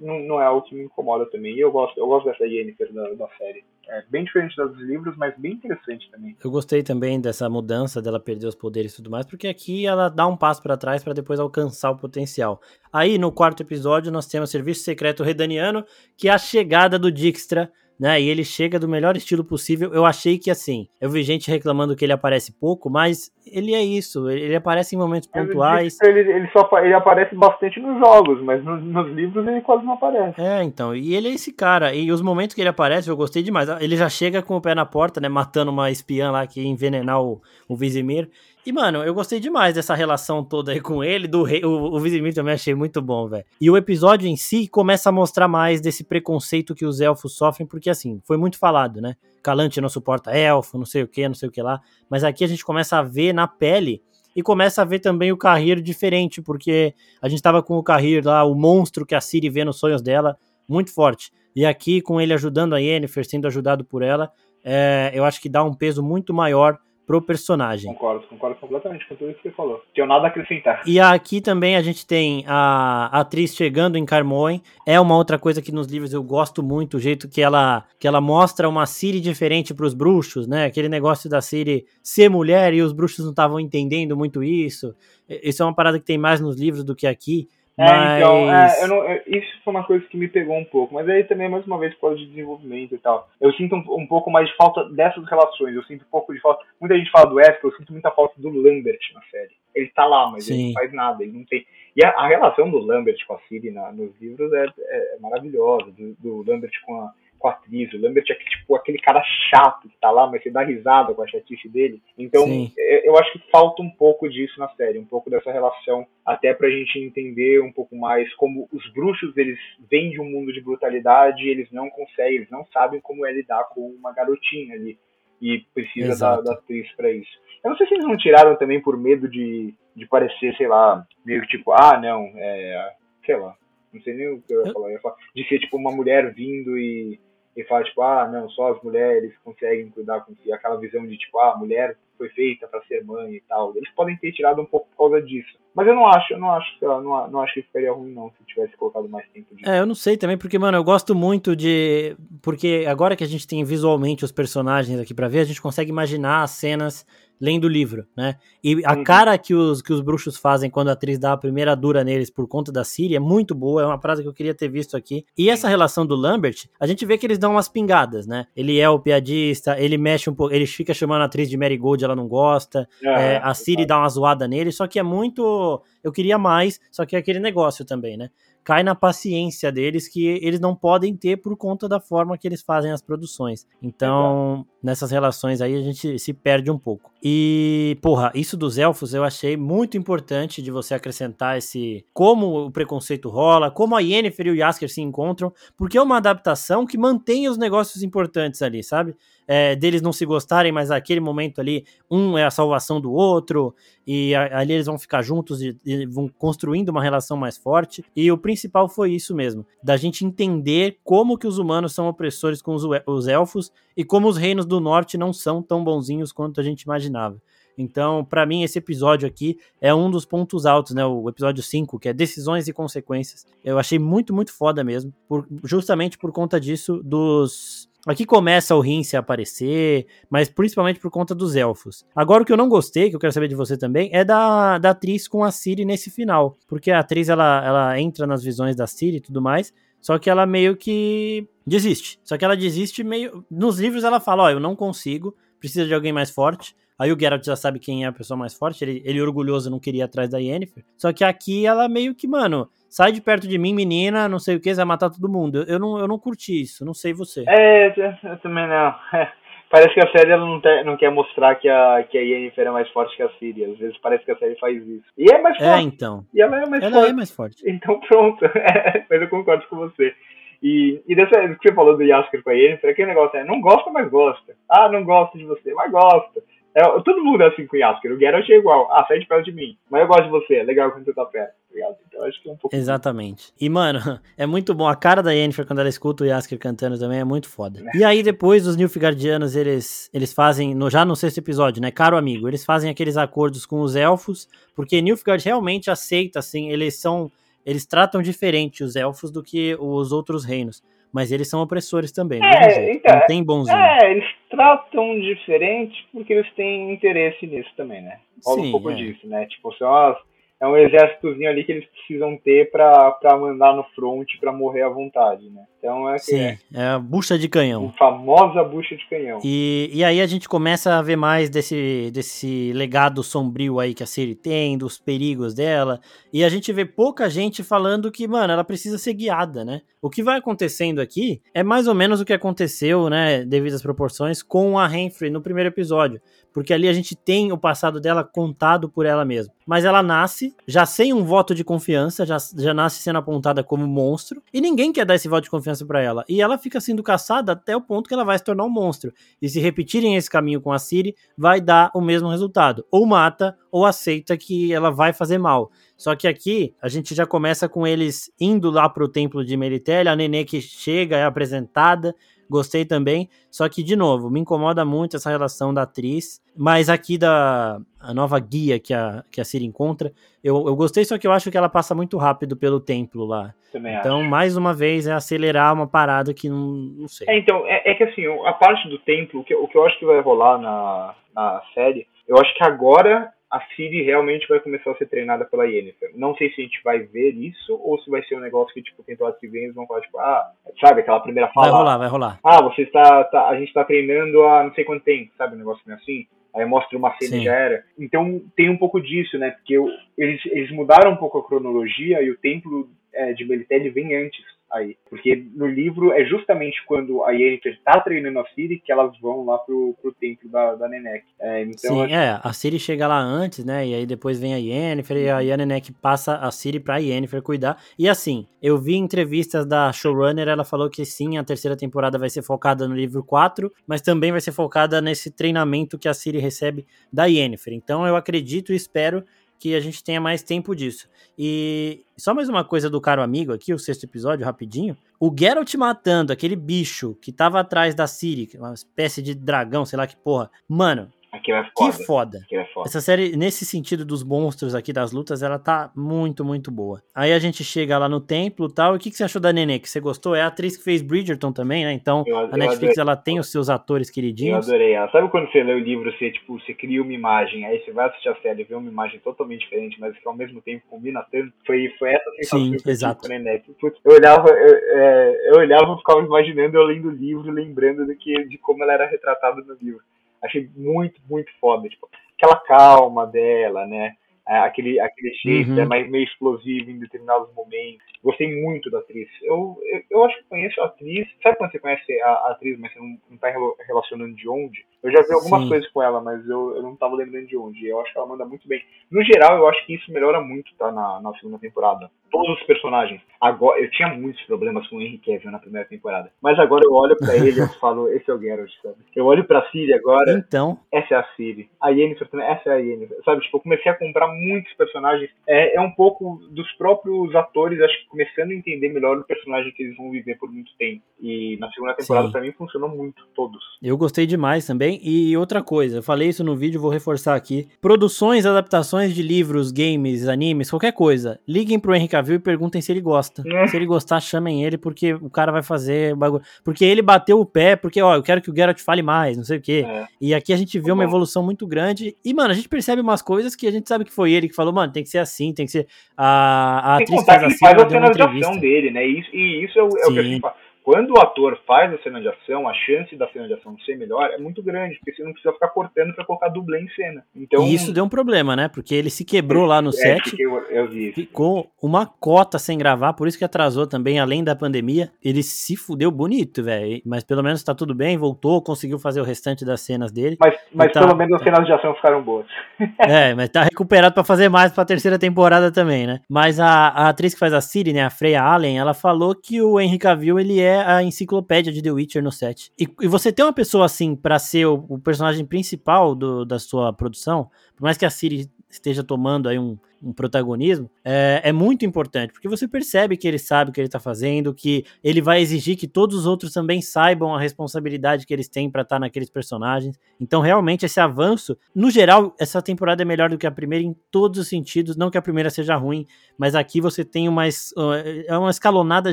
não, não, é algo que me incomoda também. E eu gosto, eu gosto dessa Yennefer da, da série. É bem diferente dos livros, mas bem interessante também. Eu gostei também dessa mudança dela perder os poderes e tudo mais, porque aqui ela dá um passo para trás para depois alcançar o potencial. Aí, no quarto episódio, nós temos o Serviço Secreto Redaniano, que é a chegada do Dijkstra né? E ele chega do melhor estilo possível. Eu achei que assim, eu vi gente reclamando que ele aparece pouco, mas ele é isso, ele aparece em momentos pontuais. Ele, ele só ele aparece bastante nos jogos, mas nos, nos, livros ele quase não aparece. É, então, e ele é esse cara. E os momentos que ele aparece, eu gostei demais. Ele já chega com o pé na porta, né? Matando uma espiã lá que ia envenenar o, o Vizimir. E, mano, eu gostei demais dessa relação toda aí com ele, do rei. O, o também achei muito bom, velho. E o episódio em si começa a mostrar mais desse preconceito que os elfos sofrem, porque, assim, foi muito falado, né? Calante não suporta elfo, não sei o que, não sei o que lá. Mas aqui a gente começa a ver na pele e começa a ver também o Carrir diferente, porque a gente tava com o Carrir lá, o monstro que a Siri vê nos sonhos dela, muito forte. E aqui, com ele ajudando a Yennefer, sendo ajudado por ela, é, eu acho que dá um peso muito maior pro personagem. Concordo, concordo completamente com tudo isso que você falou. Tenho nada a acrescentar. E aqui também a gente tem a atriz chegando em Carmoen. É uma outra coisa que nos livros eu gosto muito, o jeito que ela, que ela mostra uma Siri diferente para os bruxos, né? Aquele negócio da Siri ser mulher e os bruxos não estavam entendendo muito isso. Isso é uma parada que tem mais nos livros do que aqui. É, mas... então, é, não, é, isso foi uma coisa que me pegou um pouco, mas aí também, mais uma vez, por causa de desenvolvimento e tal. Eu sinto um, um, pouco mais de falta dessas relações, eu sinto um pouco de falta. Muita gente fala do Wesker, eu sinto muita falta do Lambert na série. Ele tá lá, mas Sim. ele não faz nada, ele não tem. E a, a relação do Lambert com a Siri na, nos livros é, é, é maravilhosa, do, do Lambert com a, com a atriz. O Lambert é tipo aquele cara chato que tá lá, mas você dá risada com a chatice dele. Então, é, eu acho que falta um pouco disso na série, um pouco dessa relação, até pra gente entender um pouco mais como os bruxos, eles vêm de um mundo de brutalidade, eles não conseguem, eles não sabem como é lidar com uma garotinha ali. E precisa da, da, atriz pra isso. Eu não sei se eles não tiraram também por medo de, de parecer, sei lá, meio tipo, ah, não, é, sei lá, não sei nem o que eu ia falar. Eu ia falar de ser tipo uma mulher vindo e e fala, tipo, ah, não, só as mulheres conseguem cuidar com si, aquela visão de, tipo, ah, a mulher foi feita para ser mãe e tal. Eles podem ter tirado um pouco por causa disso. Mas eu não acho, eu não acho, não, não acho que ficaria ruim, não, se tivesse colocado mais tempo. De... É, eu não sei também, porque, mano, eu gosto muito de. Porque agora que a gente tem visualmente os personagens aqui para ver, a gente consegue imaginar as cenas lendo o livro, né? E a uhum. cara que os, que os bruxos fazem quando a atriz dá a primeira dura neles por conta da Siri é muito boa, é uma frase que eu queria ter visto aqui. E essa relação do Lambert, a gente vê que eles dão umas pingadas, né? Ele é o piadista, ele mexe um pouco, ele fica chamando a atriz de Mary Gold, ela não gosta, é, a Siri dá uma zoada nele, só que é muito. Eu queria mais, só que é aquele negócio também, né? Cai na paciência deles que eles não podem ter por conta da forma que eles fazem as produções. Então, nessas relações aí a gente se perde um pouco. E, porra, isso dos elfos eu achei muito importante de você acrescentar esse como o preconceito rola, como a Yennefer e o Jasker se encontram, porque é uma adaptação que mantém os negócios importantes ali, sabe? é, deles não se gostarem, mas aquele momento ali, um é a salvação do outro, e ali eles vão ficar juntos e, e, vão construindo uma relação mais forte. E o principal foi isso mesmo, da gente entender como que os humanos são opressores com os, os elfos e como os reinos do norte não são tão bonzinhos quanto a gente imaginava. Então, para mim, esse episódio aqui é um dos pontos altos, né? O episódio 5, que é Decisões e Consequências. Eu achei muito, muito foda mesmo, por, justamente por conta disso, dos Aqui começa o Rince a aparecer, mas principalmente por conta dos elfos. Agora o que eu não gostei, que eu quero saber de você também, é da, da atriz com a Ciri nesse final. Porque a atriz ela, ela entra nas visões da Ciri e tudo mais, só que ela meio que desiste. Só que ela desiste meio. Nos livros ela fala: Ó, oh, eu não consigo, precisa de alguém mais forte. Aí o Geralt já sabe quem é a pessoa mais forte, ele, ele orgulhoso não queria ir atrás da Yennefer. Só que aqui ela meio que, mano, sai de perto de mim, menina, não sei o que, você vai matar todo mundo. Eu, eu, não, eu não curti isso, não sei você. É, eu, também não. É, parece que a série ela não, te, não quer mostrar que a, que a Yennefer é mais forte que a Ciri. Às vezes parece que a série faz isso. E é mais é, forte. É, então. E ela é mais ela forte. é mais forte. Então pronto. É, mas eu concordo com você. E, e dessa que você falou do Yasker com a Yennefer, aquele negócio é, não gosta, mas gosta. Ah, não gosta de você, mas gosta. É, todo mundo é assim com o Yasker. O Geralt é igual. Ah, sai de perto de mim. Mas eu gosto de você. É legal quando você tá perto. Tá então acho que é um pouco. Exatamente. E, mano, é muito bom. A cara da Yennefer quando ela escuta o Yasker cantando também é muito foda. É. E aí, depois, os Nilfgaardianos, eles, eles fazem, no, já no sexto episódio, né? Caro amigo, eles fazem aqueles acordos com os elfos, porque Nilfgaard realmente aceita, assim, eles são eles tratam diferente os elfos do que os outros reinos. Mas eles são opressores também, é, então, não tem bonzinho. É, eles tratam diferente porque eles têm interesse nisso também, né? Rola Sim, um pouco é. disso, né? Tipo, são as, é um exércitozinho ali que eles precisam ter para mandar no front para morrer à vontade, né? Então é Sim, é, é a bucha de canhão. A famosa bucha de canhão. E, e aí a gente começa a ver mais desse, desse legado sombrio aí que a Siri tem, dos perigos dela. E a gente vê pouca gente falando que, mano, ela precisa ser guiada, né? O que vai acontecendo aqui é mais ou menos o que aconteceu, né, devido às proporções, com a Renfrey no primeiro episódio porque ali a gente tem o passado dela contado por ela mesma. Mas ela nasce já sem um voto de confiança, já, já nasce sendo apontada como monstro, e ninguém quer dar esse voto de confiança para ela. E ela fica sendo caçada até o ponto que ela vai se tornar um monstro. E se repetirem esse caminho com a Siri, vai dar o mesmo resultado. Ou mata, ou aceita que ela vai fazer mal. Só que aqui a gente já começa com eles indo lá pro templo de Meritelli, a Nenê que chega, é apresentada, gostei também. Só que, de novo, me incomoda muito essa relação da atriz. Mas aqui da a nova guia que a, que a Siri encontra, eu, eu gostei, só que eu acho que ela passa muito rápido pelo templo lá. Também então, acho. mais uma vez, é acelerar uma parada que não, não sei. É, então, é, é, que assim, a parte do templo, o que, o que eu acho que vai rolar na, na série, eu acho que agora a Siri realmente vai começar a ser treinada pela Yennefer. Não sei se a gente vai ver isso ou se vai ser um negócio que, tipo, temporadas que vem eles vão falar, tipo, ah, sabe, aquela primeira fala. Vai rolar, vai rolar. Ah, você está, tá, a gente está treinando há não sei quanto tempo, sabe, um negócio assim. Aí mostra uma cena e já era. Então tem um pouco disso, né? Porque eu, eles, eles mudaram um pouco a cronologia e o templo é, de Melitele vem antes aí. Porque no livro é justamente quando a Yennefer tá treinando a Ciri que elas vão lá pro, pro templo da, da Nenek. É, então, Sim, é, a Ciri chega lá antes, né? E aí depois vem a Yennefer e a Nenek passa a Ciri pra Yennefer cuidar. E assim, eu vi entrevistas da showrunner, ela falou que sim, a terceira temporada vai ser focada no livro 4, mas também vai ser focada nesse treinamento que a Ciri recebe da Yennefer. Então eu acredito e espero que a gente tenha mais tempo disso. E só mais uma coisa do caro amigo aqui, o sexto episódio, rapidinho. O Geralt matando aquele bicho que tava atrás da Ciri, uma espécie de dragão, sei lá que porra. Mano, Aquilo é foda. Que foda. é foda. Essa série, nesse sentido dos monstros aqui, das lutas, ela tá muito, muito boa. Aí a gente chega lá no templo e tal. E o que, que você achou da Nenê? Que você gostou? É a atriz que fez Bridgerton também, né? Então, eu, a Netflix, ela tem os seus atores queridinhos. Eu adorei ela. Sabe quando você lê o livro, você, tipo, você cria uma imagem, aí você vai assistir a série e vê uma imagem totalmente diferente, mas que ao mesmo tempo combina tanto? Foi, foi essa sensação Sim, que eu exato. com a Nenê. Eu olhava, eu, é, eu olhava, ficava imaginando, eu lendo o livro, lembrando de, que, de como ela era retratada no livro. Achei muito, muito foda. Tipo, aquela calma dela, né? É, aquele, aquele jeito uhum. é mais meio explosivo em determinados momentos. Gostei muito da atriz. Eu, eu, eu acho que conheço a atriz. Sabe quando você conhece a, a atriz, mas você não, não tá relacionando de onde? Eu já vi algumas Sim. coisas com ela, mas eu, eu não tava lembrando de onde. Eu acho que ela manda muito bem. No geral, eu acho que isso melhora muito, tá? Na, na segunda temporada. Todos os personagens. Agora, eu tinha muitos problemas com o Henry Cavill na primeira temporada. Mas agora eu olho pra ele e falo, esse é o Geralt, sabe? Eu olho pra Siri agora. Então. Essa é a Siri. A Yennefer também, essa é a Yennefer. Sabe, tipo, eu comecei a comprar muitos personagens. É, é um pouco dos próprios atores, acho que começando a entender melhor o personagem que eles vão viver por muito tempo. E na segunda temporada, pra mim, funcionou muito, todos. Eu gostei demais também. E outra coisa, eu falei isso no vídeo, vou reforçar aqui. Produções, adaptações de livros, games, animes, qualquer coisa. Liguem pro Henry Cavill e perguntem se ele gosta. É. Se ele gostar, chamem ele, porque o cara vai fazer bagulho. Porque ele bateu o pé, porque, ó, eu quero que o Geralt fale mais, não sei o quê. É. E aqui a gente vê uma evolução muito grande. E, mano, a gente percebe umas coisas que a gente sabe que foi ele que falou, mano, tem que ser assim, tem que ser. A, a atriz que faz assim, faz a cena de ação dele, né? E isso, e isso é, o, é o que a gente fala quando o ator faz a cena de ação, a chance da cena de ação ser melhor é muito grande, porque você não precisa ficar cortando para colocar dublê em cena. Então, e isso deu um problema, né? Porque ele se quebrou lá no é, set, eu, eu ficou uma cota sem gravar, por isso que atrasou também, além da pandemia. Ele se fudeu bonito, velho. Mas pelo menos tá tudo bem, voltou, conseguiu fazer o restante das cenas dele. Mas, mas tá, pelo menos as cenas de ação ficaram boas. é, mas tá recuperado para fazer mais pra terceira temporada também, né? Mas a, a atriz que faz a Siri, né, a Freya Allen, ela falou que o Henry Cavill, ele é a enciclopédia de The Witcher no set. E, e você ter uma pessoa assim para ser o, o, personagem principal do, da sua produção, por mais que a Siri esteja tomando aí um um protagonismo, é, é, muito importante, porque você percebe que ele sabe o que ele tá fazendo, que ele vai exigir que todos os outros também saibam a responsabilidade que eles têm para estar tá naqueles personagens. Então, realmente, esse avanço, no geral, essa temporada é melhor do que a primeira em todos os sentidos, não que a primeira seja ruim, mas aqui você tem uma, é uma escalonada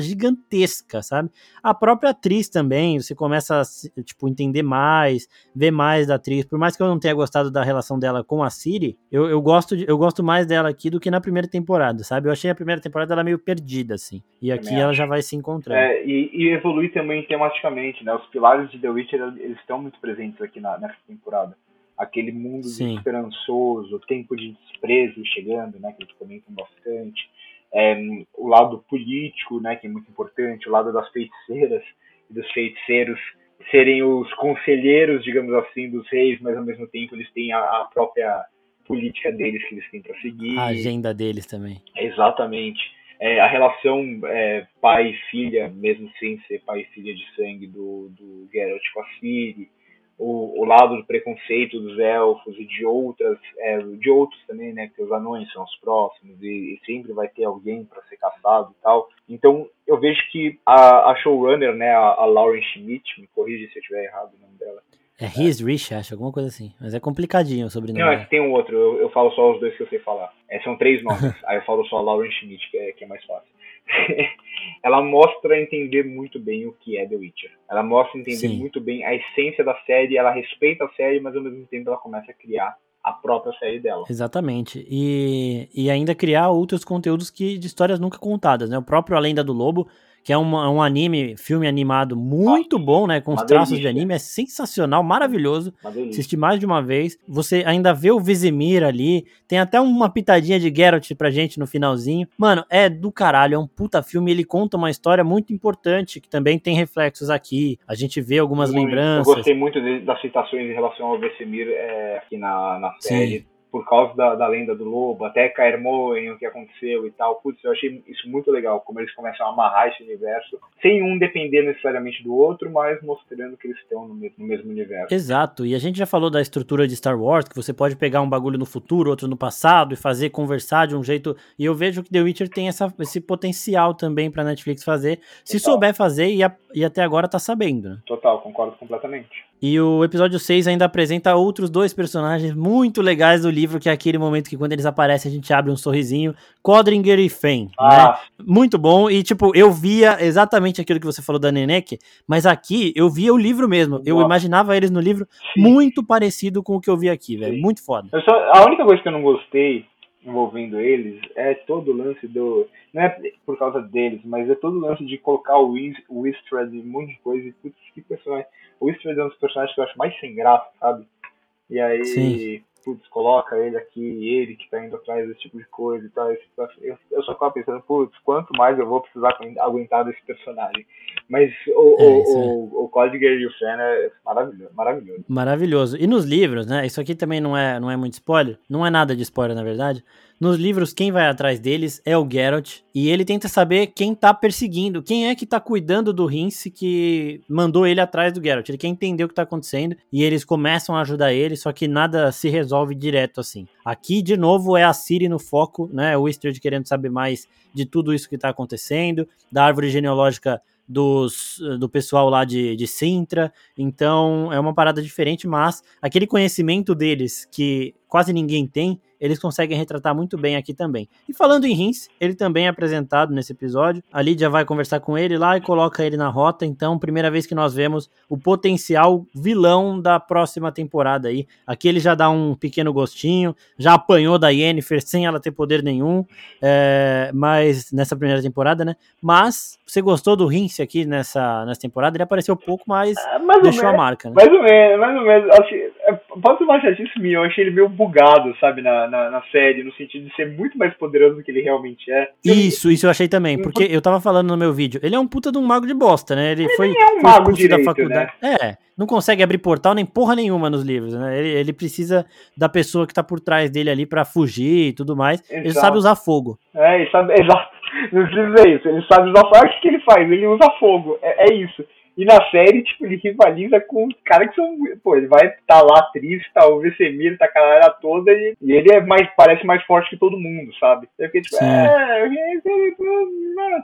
gigantesca, sabe? A própria atriz também, você começa a, tipo, entender mais, ver mais da atriz, por mais que eu não tenha gostado da relação dela com a Siri, eu, eu, gosto, de, eu gosto mais dela aqui do que na primeira temporada, sabe? Eu achei a primeira temporada ela meio perdida, assim. E aqui ela já vai se encontrando. É, e, e evolui também tematicamente, né? Os pilares de The Witcher, eles estão muito presentes aqui na, nessa temporada. Aquele mundo esperançoso, o tempo de desprezo chegando, né? Que eles comentam bastante. É, o lado político, né? Que é muito importante. O lado das feiticeiras e dos feiticeiros serem os conselheiros, digamos assim, dos reis, mas ao mesmo tempo eles têm a, a própria política deles que eles têm para seguir. A agenda deles também. Exatamente. É, a relação é, pai e filha, mesmo sem ser pai e filha de sangue do, do Geralt com a Ciri, o, o lado do preconceito dos elfos e de outras, é, de outros também, né, que os anões são os próximos e, e sempre vai ter alguém para ser caçado e tal. Então eu vejo que a, a showrunner, né, a, a Lauren Schmidt, me corrige se eu estiver errado o nome dela. É His Rich, acho, alguma coisa assim. Mas é complicadinho o sobrenome. Não, é que tem um outro, eu, eu falo só os dois que eu sei falar. É, são três nomes, aí eu falo só a Lauren Schmidt, que é, que é mais fácil. ela mostra entender muito bem o que é The Witcher. Ela mostra entender Sim. muito bem a essência da série, ela respeita a série, mas ao mesmo tempo ela começa a criar a própria série dela. Exatamente. E, e ainda criar outros conteúdos que de histórias nunca contadas, né? O próprio A Lenda do Lobo que é um, um anime, filme animado muito bom, né? Com os traços delícia. de anime, é sensacional, maravilhoso. Assisti mais de uma vez. Você ainda vê o Vizimir ali, tem até uma pitadinha de Geralt pra gente no finalzinho. Mano, é do caralho, é um puta filme, ele conta uma história muito importante, que também tem reflexos aqui. A gente vê algumas muito, lembranças. Eu gostei muito de, das citações em relação ao Vizimir é, aqui na, na série. Sim por causa da, da lenda do lobo, até cair Moen, o que aconteceu e tal. Putz, eu achei isso muito legal, como eles começam a amarrar esse universo, sem um depender necessariamente do outro, mas mostrando que eles estão no mesmo, no mesmo universo. Exato, e a gente já falou da estrutura de Star Wars, que você pode pegar um bagulho no futuro, outro no passado, e fazer conversar de um jeito. E eu vejo que The Witcher tem essa, esse potencial também pra Netflix fazer, se souber fazer, e, a, e até agora tá sabendo. Né? Total, concordo completamente. E o episódio 6 ainda apresenta outros dois personagens muito legais do livro, que é aquele momento que quando eles aparecem a gente abre um sorrisinho. Codringer e Fen, né? ah. né? Muito bom. E, tipo, eu via exatamente aquilo que você falou da Nenek, mas aqui eu via o livro mesmo. Eu imaginava eles no livro Sim. muito parecido com o que eu vi aqui, velho. Muito foda. Só, a única coisa que eu não gostei envolvendo eles é todo o lance do. Não é por causa deles, mas é todo o lance de colocar o Wistred e um monte de coisa. E putz, que personagem. O Wistred é um dos personagens que eu acho mais sem graça, sabe? E aí, Sim. putz, coloca ele aqui, ele que tá indo atrás desse tipo de coisa e tal. Eu, eu só tava pensando, putz, quanto mais eu vou precisar aguentar desse personagem. Mas o, é, o, o, o Código e o Fena é maravilhoso, maravilhoso. Maravilhoso. E nos livros, né? Isso aqui também não é, não é muito spoiler. Não é nada de spoiler, na verdade. Nos livros, quem vai atrás deles é o Geralt, e ele tenta saber quem tá perseguindo, quem é que tá cuidando do Rince que mandou ele atrás do Geralt. Ele quer entender o que tá acontecendo, e eles começam a ajudar ele, só que nada se resolve direto assim. Aqui, de novo, é a Ciri no foco, né? O Istrid querendo saber mais de tudo isso que tá acontecendo, da árvore genealógica dos, do pessoal lá de, de Sintra. Então é uma parada diferente, mas aquele conhecimento deles que quase ninguém tem, eles conseguem retratar muito bem aqui também. E falando em Rins, ele também é apresentado nesse episódio. A Lídia vai conversar com ele lá e coloca ele na rota. Então, primeira vez que nós vemos o potencial vilão da próxima temporada aí. Aqui ele já dá um pequeno gostinho, já apanhou da Yennefer sem ela ter poder nenhum, é, mas nessa primeira temporada, né? Mas você gostou do Rins aqui nessa, nessa temporada? Ele apareceu pouco, mas ah, deixou a marca, né? Mais ou menos, mais ou menos. É, pode uma chatice minha, eu achei ele meio bugado, sabe, na, na, na, série, no sentido de ser muito mais poderoso do que ele realmente é. Isso, isso eu achei também, porque eu tava falando no meu vídeo, ele é um puta de um mago de bosta, né? Ele, ele foi, é um mago direito, da faculdade. Né? É, não consegue abrir portal nem porra nenhuma nos livros, né? Ele, ele precisa da pessoa que tá por trás dele ali para fugir e tudo mais. Exato. Ele sabe usar fogo. É, ele sabe, exato. Nos livros é isso, ele sabe usar fogo. Olha o que, que ele faz, ele usa fogo. É, é isso. E na série, tipo, ele rivaliza com os caras que são. Pô, ele vai tá lá triste, tá o Vesemir, tá a galera toda, e, e, ele é mais, parece mais forte que todo mundo, sabe? Eu fiquei tipo, é,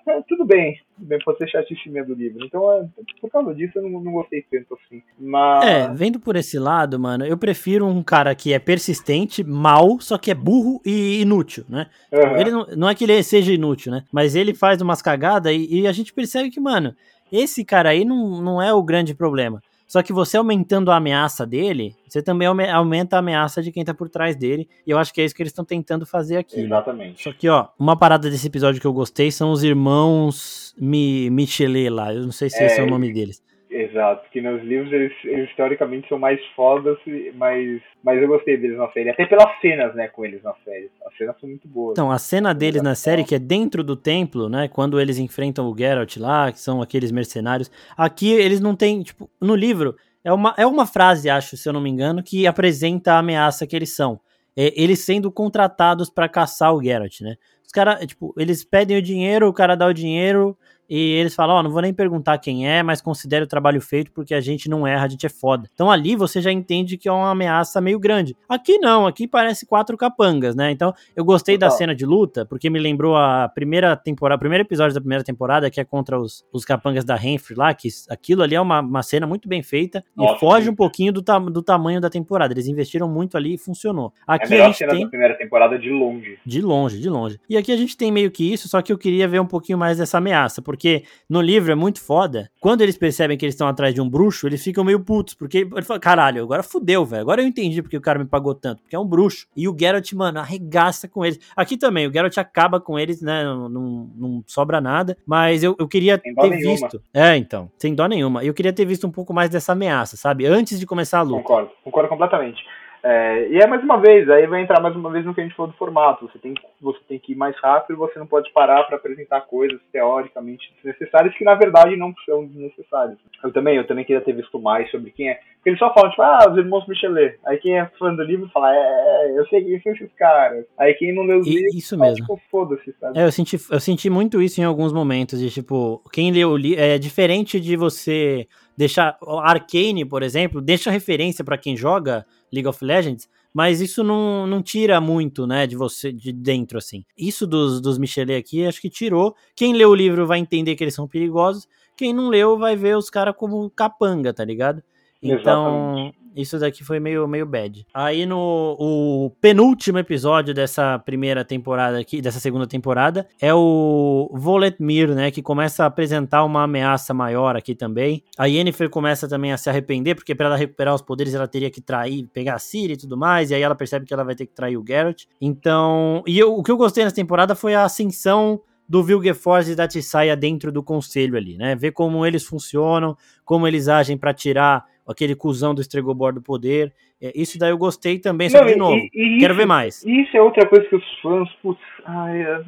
é, tudo bem. Tudo bem, pode ser chatice do livro. Então, é, por causa disso, eu não, não gostei tanto assim. Mas... É, vendo por esse lado, mano, eu prefiro um cara que é persistente, mal, só que é burro e inútil, né? Uhum. Ele não, não é que ele seja inútil, né? Mas ele faz umas cagadas e, e a gente percebe que, mano, esse cara aí não, não é o grande problema. Só que você aumentando a ameaça dele, você também aumenta a ameaça de quem tá por trás dele. E eu acho que é isso que eles estão tentando fazer aqui. Exatamente. Só que, ó, uma parada desse episódio que eu gostei são os irmãos Mi Michelet lá. Eu não sei se é, esse é o nome deles. Exato, que nos livros eles, eles teoricamente são mais fodas, mas, mas eu gostei deles na série. Até pelas cenas, né, com eles na série. As cenas são muito boas. Então, a cena deles na série, que é dentro do templo, né, quando eles enfrentam o Geralt lá, que são aqueles mercenários. Aqui eles não têm, tipo, no livro, é uma, é uma frase, acho, se eu não me engano, que apresenta a ameaça que eles são. É, eles sendo contratados para caçar o Geralt, né? Os caras, tipo, eles pedem o dinheiro, o cara dá o dinheiro, e eles falam, ó, oh, não vou nem perguntar quem é, mas considere o trabalho feito porque a gente não erra, a gente é foda. Então ali você já entende que é uma ameaça meio grande. Aqui não, aqui parece quatro capangas, né? Então eu gostei Total. da cena de luta, porque me lembrou a primeira temporada, o primeiro episódio da primeira temporada, que é contra os, os capangas da Renfrey lá, que aquilo ali é uma, uma cena muito bem feita Nossa, e foge um pouquinho do, ta do tamanho da temporada. Eles investiram muito ali e funcionou. Aqui é a, a gente cena tem... da primeira temporada de longe. De longe, de longe. E aqui a gente tem meio que isso, só que eu queria ver um pouquinho mais dessa ameaça, porque porque no livro é muito foda. Quando eles percebem que eles estão atrás de um bruxo, eles ficam meio putos, porque ele fala, caralho, agora fudeu, velho. Agora eu entendi porque o cara me pagou tanto, porque é um bruxo. E o Geralt, mano, arregaça com eles. Aqui também, o Geralt acaba com eles, né? Não, não, não sobra nada, mas eu, eu queria ter nenhuma. visto. É, então, sem dó nenhuma. Eu queria ter visto um pouco mais dessa ameaça, sabe? Antes de começar a luta. Concordo, concordo completamente. É, e é mais uma vez, aí vai entrar mais uma vez no que a gente falou do formato. Você tem, você tem que ir mais rápido, você não pode parar para apresentar coisas teoricamente desnecessárias que na verdade não são desnecessárias. Eu também, eu também queria ter visto mais sobre quem é. Porque eles só falam, tipo, ah, os irmãos Michelet. Aí quem é fã do livro fala, é, é eu sei quem são esses caras. Aí quem não leu os livros, isso mesmo. tipo, foda-se, sabe? É, eu senti, eu senti muito isso em alguns momentos, de tipo, quem leu o livro, é diferente de você deixar, Arcane, por exemplo, deixa referência para quem joga League of Legends, mas isso não, não tira muito, né, de você, de dentro, assim. Isso dos, dos Michelet aqui, acho que tirou. Quem leu o livro vai entender que eles são perigosos, quem não leu vai ver os caras como capanga, tá ligado? Então, Exatamente. Isso daqui foi meio, meio bad. Aí no o penúltimo episódio dessa primeira temporada aqui, dessa segunda temporada, é o Voletmir, né? Que começa a apresentar uma ameaça maior aqui também. A Yennefer começa também a se arrepender, porque para ela recuperar os poderes ela teria que trair, pegar a Ciri e tudo mais. E aí ela percebe que ela vai ter que trair o Geralt. Então. E eu, o que eu gostei nessa temporada foi a ascensão do Vilgefortz e da Tissaia dentro do conselho ali, né? Ver como eles funcionam, como eles agem para tirar aquele cuzão do Estregobor do poder. É, isso daí eu gostei também, só Não, de novo. E, e quero isso, ver mais. Isso é outra coisa que os fãs, putz, ai, é,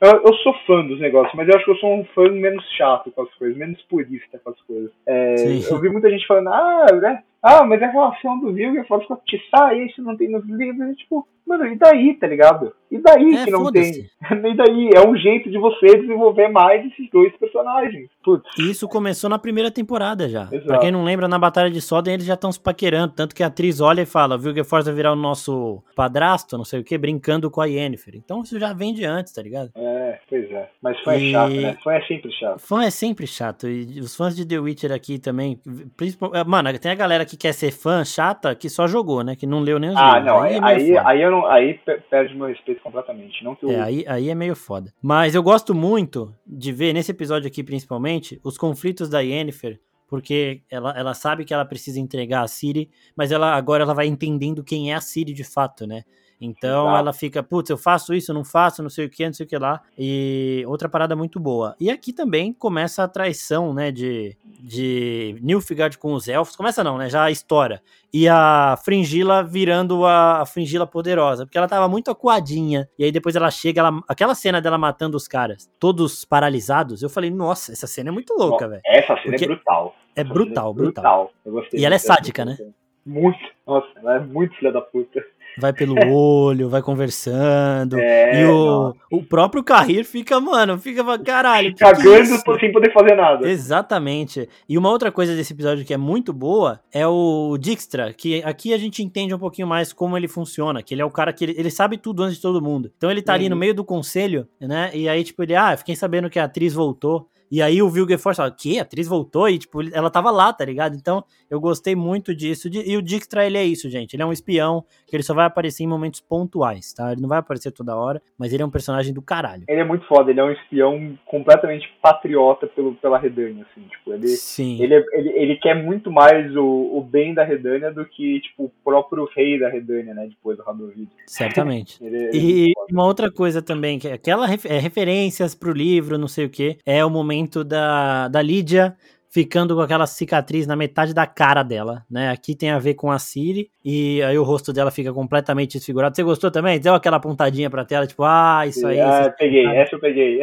eu, eu, sou fã dos negócios, mas eu acho que eu sou um fã menos chato com as coisas, menos purista com as coisas. É, eu vi muita gente falando, ah, né? Ah, mas é a relação do Vilgefortz com a Tissaia, isso não tem nos livros. E, tipo, mano, e daí, tá ligado? E daí é, que não tem? E daí? É um jeito de você desenvolver mais esses dois personagens. Putz. Isso começou na primeira temporada já. Exato. Pra quem não lembra, na Batalha de Soden eles já estão se paquerando. Tanto que a atriz olha e fala: Vilgefortz vai virar o nosso padrasto, não sei o que, brincando com a Yennefer. Então isso já vem de antes, tá ligado? É, pois é. Mas fã é e... é chato, né? Fã é sempre chato. Fã é sempre chato. E os fãs de The Witcher aqui também. Mano, tem a galera que quer ser fã chata que só jogou, né? Que não leu nem os ah, livros. Ah, não. Aí, aí, é aí, eu não, aí perde meu respeito completamente. Não que eu... É, aí, aí é meio foda. Mas eu gosto muito de ver, nesse episódio aqui principalmente, os conflitos da Yennefer porque ela, ela sabe que ela precisa entregar a Siri, mas ela agora ela vai entendendo quem é a Siri de fato, né? Então ela fica, putz, eu faço isso, eu não faço, não sei o que, não sei o que lá. E outra parada muito boa. E aqui também começa a traição, né, de, de Nilfgaard com os elfos. Começa não, né, já a história. E a Fringila virando a, a Fringila poderosa, porque ela tava muito acuadinha. E aí depois ela chega, ela, aquela cena dela matando os caras, todos paralisados. Eu falei, nossa, essa cena é muito louca, velho. Essa cena é porque é brutal. É brutal, brutal. brutal. e ela é sádica, né? Muito. Nossa, ela é muito filha da puta. Vai pelo olho, vai conversando. É, e o, o próprio Carrir fica, mano, fica, caralho. Cagando que é sem poder fazer nada. Exatamente. E uma outra coisa desse episódio que é muito boa é o Dijkstra, que aqui a gente entende um pouquinho mais como ele funciona, que ele é o cara que ele, ele sabe tudo antes de todo mundo. Então ele tá uhum. ali no uhum. meio do conselho, né? E aí, tipo, ele, ah, fiquei sabendo que a atriz voltou. E aí o Vilgefortz fala, que? A atriz voltou? E, tipo, ela tava lá, tá ligado? Então, eu gostei muito disso. E o Dijkstra, ele é isso, gente. Ele é um espião que ele só vai aparecer em momentos pontuais, tá? Ele não vai aparecer toda hora, mas ele é um personagem do caralho. Ele é muito foda. Ele é um espião completamente patriota pelo, pela Redânia, assim. Tipo, ele, Sim. Ele, ele, ele quer muito mais o, o bem da Redânia do que, tipo, o próprio rei da Redânia, né? Depois do Radovid. Certamente. ele, é e uma outra coisa também, que é aquela é, referências pro livro, não sei o que, é o momento momento da, da Lídia ficando com aquela cicatriz na metade da cara dela, né? Aqui tem a ver com a Siri e aí o rosto dela fica completamente desfigurado. Você gostou também? Deu aquela pontadinha pra tela, tipo, ah, isso aí. Ah, peguei, essa eu peguei.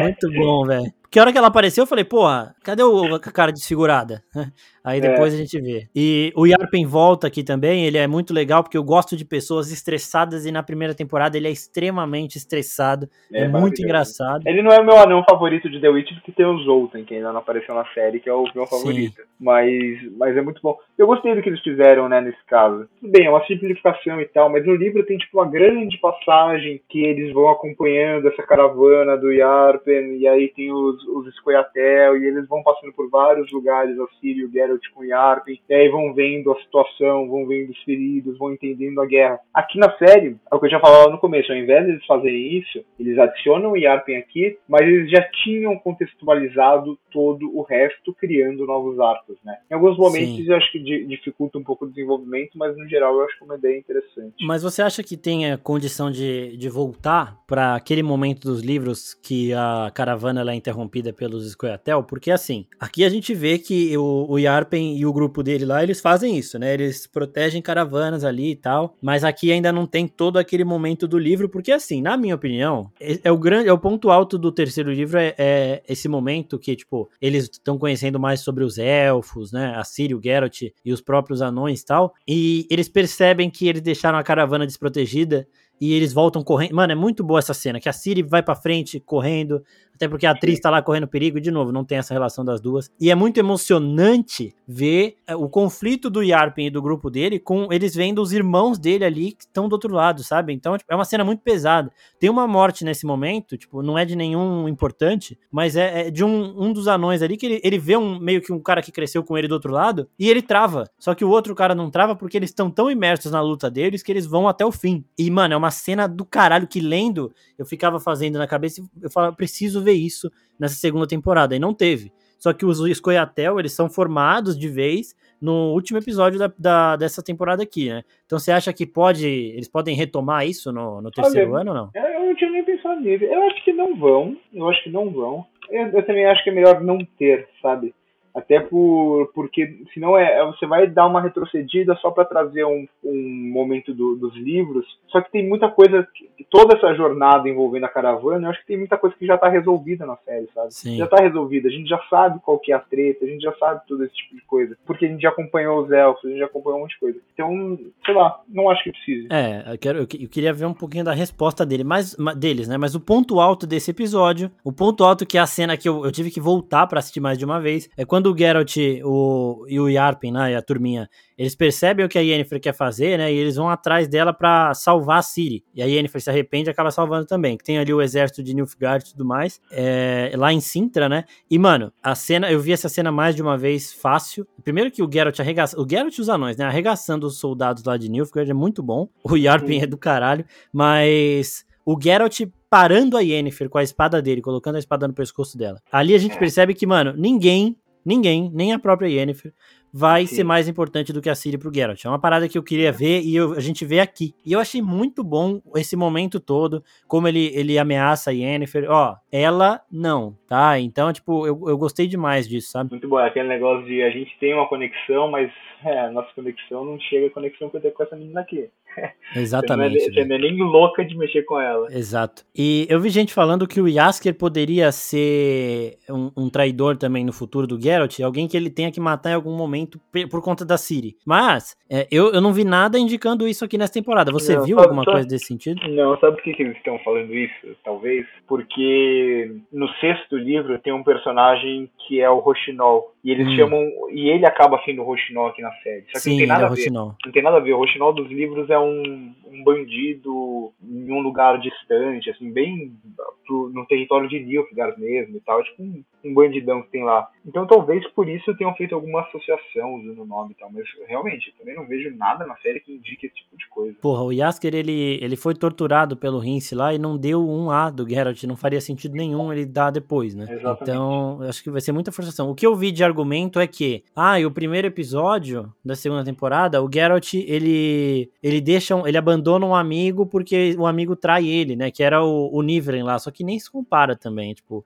Muito bom, velho. Porque a hora que ela apareceu, eu falei, porra, cadê o, a cara desfigurada? Aí depois é. a gente vê. E o Yarpen volta aqui também, ele é muito legal, porque eu gosto de pessoas estressadas, e na primeira temporada ele é extremamente estressado. É, é muito engraçado. Ele não é o meu anão favorito de The Witch, porque tem o Zoltan, que ainda não apareceu na série, que é o meu favorito. Mas, mas é muito bom. Eu gostei do que eles fizeram, né, nesse caso. Tudo bem, é uma simplificação e tal, mas no livro tem, tipo, uma grande passagem que eles vão acompanhando essa caravana do Yarpen, e aí tem os, os Scoia'tael, e eles vão passando por vários lugares, a Sírio, Geralt, Geralt com Yarpen, e aí vão vendo a situação, vão vendo os feridos, vão entendendo a guerra. Aqui na série, é o que eu já falava no começo, ao invés de eles fazerem isso, eles adicionam o Yarpen aqui, mas eles já tinham contextualizado todo o resto, criando novos arcos, né? Em alguns momentos Sim. eu acho que dificulta um pouco o desenvolvimento, mas no geral eu acho que é uma ideia interessante. Mas você acha que tem a condição de, de voltar para aquele momento dos livros que a caravana é interrompida pelos Scoia'tael? Porque assim, aqui a gente vê que o, o Yarpen Arpen e o grupo dele lá, eles fazem isso, né? Eles protegem caravanas ali e tal. Mas aqui ainda não tem todo aquele momento do livro, porque assim, na minha opinião, é, é o grande, é o ponto alto do terceiro livro é, é esse momento que, tipo, eles estão conhecendo mais sobre os elfos, né? A Ciri, o Geralt e os próprios anões e tal. E eles percebem que eles deixaram a caravana desprotegida e eles voltam correndo. Mano, é muito boa essa cena, que a Siri vai para frente correndo, até porque a atriz tá lá correndo perigo, e de novo, não tem essa relação das duas. E é muito emocionante ver é, o conflito do Yarpen e do grupo dele com eles vendo os irmãos dele ali que estão do outro lado, sabe? Então, tipo, é uma cena muito pesada. Tem uma morte nesse momento, tipo, não é de nenhum importante, mas é, é de um, um dos anões ali que ele, ele vê um meio que um cara que cresceu com ele do outro lado e ele trava. Só que o outro cara não trava porque eles estão tão imersos na luta deles que eles vão até o fim. E, mano, é uma cena do caralho que lendo, eu ficava fazendo na cabeça, eu falava, preciso ver isso nessa segunda temporada, e não teve. Só que os Escoiatel, eles são formados de vez no último episódio da, da, dessa temporada aqui, né? Então você acha que pode, eles podem retomar isso no, no terceiro Olha, ano ou não? Eu não tinha nem pensado nisso. Eu acho que não vão, eu acho que não vão. Eu, eu também acho que é melhor não ter, sabe? Até por, porque senão é, é, você vai dar uma retrocedida só para trazer um, um momento do, dos livros. Só que tem muita coisa, toda essa jornada envolvendo a caravana, eu acho que tem muita coisa que já está resolvida na série, sabe? Sim. Já está resolvida, a gente já sabe qual que é a treta, a gente já sabe todo esse tipo de coisa. Porque a gente já acompanhou os elfos, a gente já acompanhou um monte de coisa. Então, sei lá, não acho que precise. É, eu, quero, eu queria ver um pouquinho da resposta dele, mas, deles, né? Mas o ponto alto desse episódio, o ponto alto que é a cena que eu, eu tive que voltar para assistir mais de uma vez, é quando quando o Geralt o, e o Yarpen, né, e a turminha, eles percebem o que a Yennefer quer fazer, né, e eles vão atrás dela para salvar a Ciri. E a Yennefer se arrepende e acaba salvando também. Tem ali o exército de Nilfgaard e tudo mais, é, lá em Sintra, né, e mano, a cena, eu vi essa cena mais de uma vez fácil. Primeiro que o Geralt arregaça, o Geralt e os anões, né, arregaçando os soldados lá de Nilfgaard é muito bom. O Yarpen é do caralho, mas o Geralt parando a Yennefer com a espada dele, colocando a espada no pescoço dela. Ali a gente é. percebe que, mano, ninguém ninguém, nem a própria Yennefer, vai Sim. ser mais importante do que a Ciri pro Geralt. É uma parada que eu queria ver e eu, a gente vê aqui. E eu achei muito bom esse momento todo, como ele, ele ameaça a Yennefer. Ó, ela não, tá? Então, tipo, eu, eu gostei demais disso, sabe? Muito bom, aquele negócio de a gente tem uma conexão, mas é, a nossa conexão não chega a conexão que eu tenho com essa menina aqui. Exatamente. Você não, é, nem louca de mexer com ela. Exato. E eu vi gente falando que o Yasker poderia ser um, um, traidor também no futuro do Geralt, alguém que ele tenha que matar em algum momento por conta da Ciri. Mas é, eu, eu não vi nada indicando isso aqui nessa temporada. Você não, viu sabe, alguma sabe, coisa desse sentido? Não, sabe por que, que eles estão falando isso? Talvez porque no sexto livro tem um personagem que é o Rochinol. E eles hum. chamam. E ele acaba sendo o Rochinol aqui na série. Só que Sim, não tem nada é a ver. Rochinol. Não tem nada a ver. O Rochinol dos livros é um, um bandido em um lugar distante, assim, bem pro, no território de Nilfgaard mesmo e tal. É tipo um, um, bandidão que tem lá. Então talvez por isso tenham feito alguma associação usando o nome e tal. Mas realmente, também não vejo nada na série que indique esse tipo de coisa. Porra, o Yasker, ele, ele foi torturado pelo Rince lá e não deu um A do Geralt. Não faria sentido nenhum ele dar depois, né? Exatamente. Então, acho que vai ser muita forçação. O que eu vi de argumento é que, ah, e o primeiro episódio da segunda temporada, o Geralt, ele ele deixa, um, ele abandona um amigo porque o amigo trai ele, né, que era o, o Nivren lá, só que nem se compara também, tipo,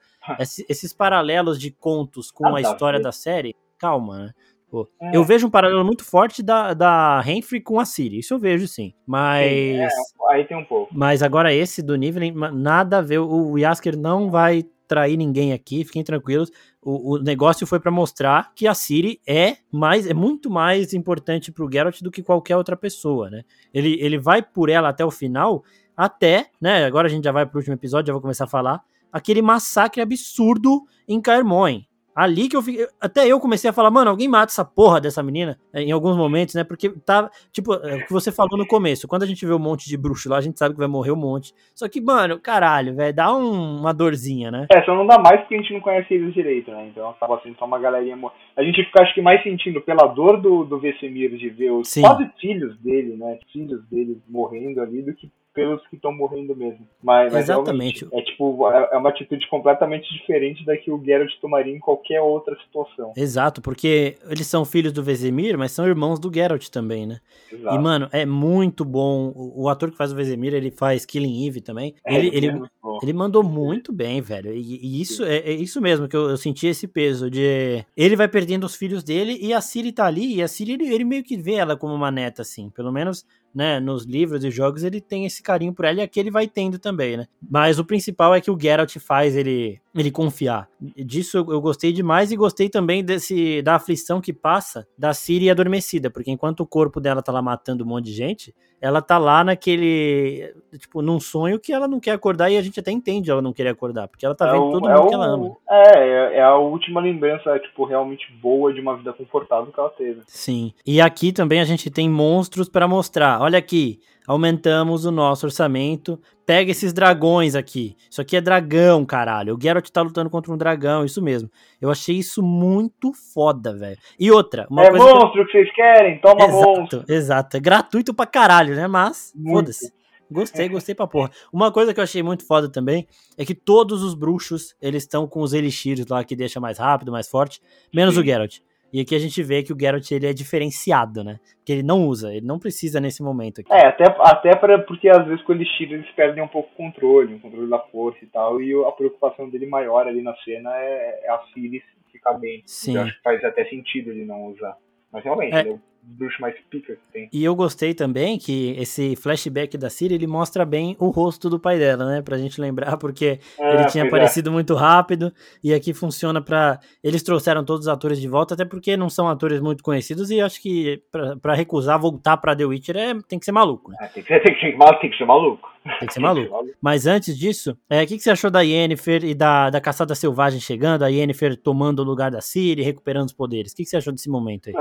esses paralelos de contos com ah, a tá, história da série, calma, né? Pô, é. Eu vejo um paralelo muito forte da, da Renfrey com a Siri, isso eu vejo sim. Mas. Sim, é, aí tem um pouco. Mas agora esse do Nivren, nada a ver. O Yasker não vai trair ninguém aqui, fiquem tranquilos. O, o negócio foi para mostrar que a Siri é mais é muito mais importante pro Geralt do que qualquer outra pessoa, né? Ele, ele vai por ela até o final, até, né? Agora a gente já vai pro último episódio, já vou começar a falar aquele massacre absurdo em Caermoen. Ali que eu fiquei. Até eu comecei a falar, mano, alguém mata essa porra dessa menina é, em alguns momentos, né? Porque tá. Tipo, é, o que você falou no começo. Quando a gente vê um monte de bruxo lá, a gente sabe que vai morrer um monte. Só que, mano, caralho, velho, dá um, uma dorzinha, né? É, só não dá mais porque a gente não conhece eles direito, né? Então acaba sendo só uma galerinha. A gente fica, acho que, mais sentindo pela dor do, do Vesemir de ver os Sim. quase filhos dele, né? Filhos dele morrendo ali do que pelos que estão morrendo mesmo. Mas, mas Exatamente. É tipo, é, é uma atitude completamente diferente da que o Geralt tomaria em qualquer outra situação. Exato, porque eles são filhos do Vesemir, mas são irmãos do Geralt também, né? Exato. E, mano, é muito bom. O, o, ator que faz o Vesemir, ele faz Killing Eve também. É, ele, ele, é ele mandou muito bem, velho. E, e isso é, é, isso mesmo que eu, eu, senti esse peso de. Ele vai perdendo os filhos dele e a Ciri tá ali. E a Ciri, ele, ele meio que vê ela como uma neta, assim. Pelo menos né, nos livros e jogos, ele tem esse carinho por ela e aqui ele vai tendo também, né? Mas o principal é que o Geralt faz ele ele confiar. Disso eu, gostei demais e gostei também desse da aflição que passa da Ciri adormecida, porque enquanto o corpo dela tá lá matando um monte de gente, ela tá lá naquele, tipo, num sonho que ela não quer acordar e a gente até entende ela não querer acordar, porque ela tá é vendo o, todo mundo é que ela ama. É, é a última lembrança, tipo, realmente boa de uma vida confortável que ela teve. Sim. E aqui também a gente tem monstros para mostrar. Olha aqui, aumentamos o nosso orçamento. Pega esses dragões aqui. Isso aqui é dragão, caralho. O Geralt tá lutando contra um dragão, isso mesmo. Eu achei isso muito foda, velho. E outra, uma é coisa monstro que... que vocês querem, toma exato, monstro. Exato, é gratuito pra caralho, né? Mas, foda-se. Gostei, gostei pra porra. Uma coisa que eu achei muito foda também é que todos os bruxos, eles estão com os elixires lá que deixa mais rápido, mais forte, menos Sim. o Geralt. E aqui a gente vê que o Geralt ele é diferenciado, né? Porque ele não usa, ele não precisa nesse momento aqui. É, até, até pra, porque às vezes com o Elixir eles perdem um pouco o controle, o controle da força e tal, e a preocupação dele maior ali na cena é, é a Ciri ficar bem. Sim. Eu acho que faz até sentido ele não usar. Mas realmente, é. ele é bruxo mais pica que tem. E eu gostei também que esse flashback da Siri, ele mostra bem o rosto do pai dela, né? Pra gente lembrar, porque é, ele tinha é. aparecido é. muito rápido e aqui funciona pra... Eles trouxeram todos os atores de volta, até porque não são atores muito conhecidos e acho que pra, pra recusar voltar pra The Witcher é, tem que ser maluco, né? É, tem, que ser, tem, que ser, tem que ser maluco. Tem que ser maluco. Mas antes disso, é, o que, que você achou da Yennefer e da, da caçada selvagem chegando, a Yennefer tomando o lugar da Ciri, recuperando os poderes? O que, que você achou desse momento aí?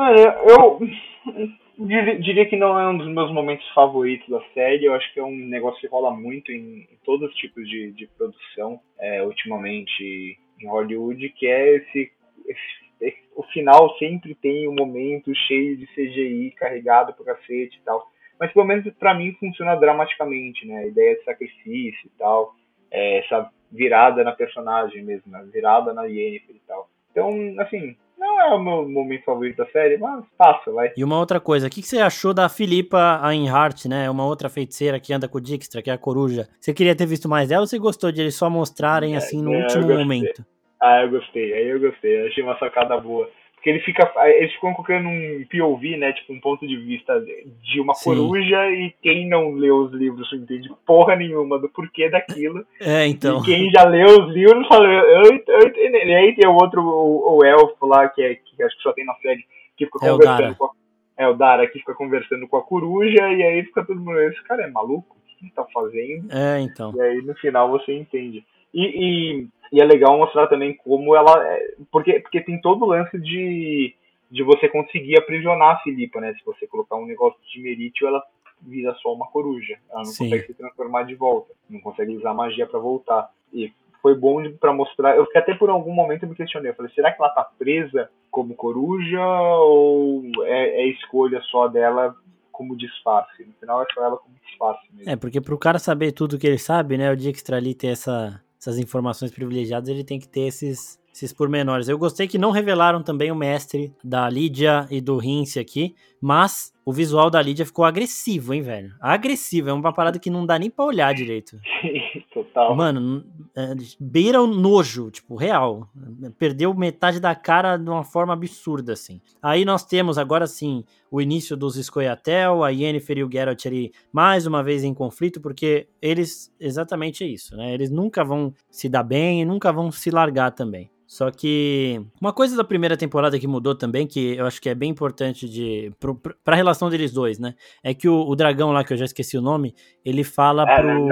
eu diria que não é um dos meus momentos favoritos da série. Eu acho que é um negócio que rola muito em, em todos os tipos de, de produção, é, ultimamente em Hollywood, que é esse, esse, o final sempre tem um momento cheio de CGI carregado pro cacete e tal. Mas pelo menos para mim funciona dramaticamente, né? A ideia de sacrifício e tal, é, essa virada na personagem mesmo, né? virada na Yennefer e tal. Então, assim, não é o meu momento favorito da série, mas passa, vai. E uma outra coisa, o que, você achou da Filipa Einhart, né? Uma outra feiticeira que anda com o Dijkstra, que é a coruja. Você queria ter visto mais dela ou você gostou de eles só mostrarem, é, assim, no é, último momento? Ah, eu gostei, aí eu gostei, eu achei uma sacada boa. Porque ele fica, eles ficam colocando um POV, né, tipo um ponto de vista de uma Sim. coruja e quem não leu os livros não entende porra nenhuma do porquê daquilo. É, então. E quem já leu os livros fala, eu, eu, eu, e aí tem o outro, o, o elfo lá, que, é, que acho que só tem na série, que fica é conversando com a, é o Dara que fica conversando com a coruja e aí fica todo mundo, esse cara é maluco? O que ele tá fazendo? É, então. E aí no final você entende. E, e, e, é legal mostrar também como ela. É, porque, porque tem todo o lance de, de você conseguir aprisionar a Filipa, né? Se você colocar um negócio de merítio, ela vira só uma coruja. Ela não Sim. consegue se transformar de volta. Não consegue usar magia para voltar. E foi bom para mostrar. Eu fiquei até por algum momento me questionei. Eu falei, será que ela tá presa como coruja ou é, é escolha só dela como disfarce? No final é só ela como disfarce mesmo. É, porque pro cara saber tudo que ele sabe, né? O dia que ali ter essa essas informações privilegiadas, ele tem que ter esses, esses pormenores. Eu gostei que não revelaram também o mestre da Lídia e do Rince aqui, mas o visual da Lídia ficou agressivo, hein, velho? Agressivo, é uma parada que não dá nem pra olhar direito. Total. Mano, é, beira o nojo, tipo, real. Perdeu metade da cara de uma forma absurda, assim. Aí nós temos, agora sim, o início dos Scoia'tael, a Yennefer e o Geralt ali, mais uma vez em conflito, porque eles, exatamente isso, né? Eles nunca vão se dar bem e nunca vão se largar também. Só que uma coisa da primeira temporada que mudou também, que eu acho que é bem importante de pro, pra relação deles dois, né? É que o, o, dragão lá, que eu já esqueci o nome, ele fala é, pro.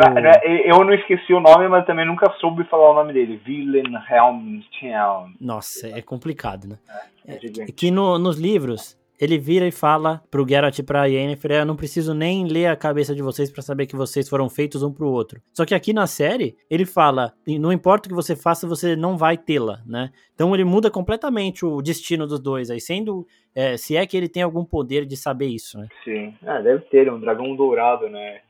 Eu não esqueci o nome, mas também nunca soube falar o nome dele. Wilhelmstown. Nossa, é complicado, né? É, é que no, nos livros ele vira e fala pro Geralt e pra Yennefer, eu não preciso nem ler a cabeça de vocês para saber que vocês foram feitos um pro outro. Só que aqui na série, ele fala, não importa o que você faça, você não vai tê-la, né? Então ele muda completamente o destino dos dois, aí sendo, é, se é que ele tem algum poder de saber isso, né? Sim, ah, deve ter, um dragão dourado, né?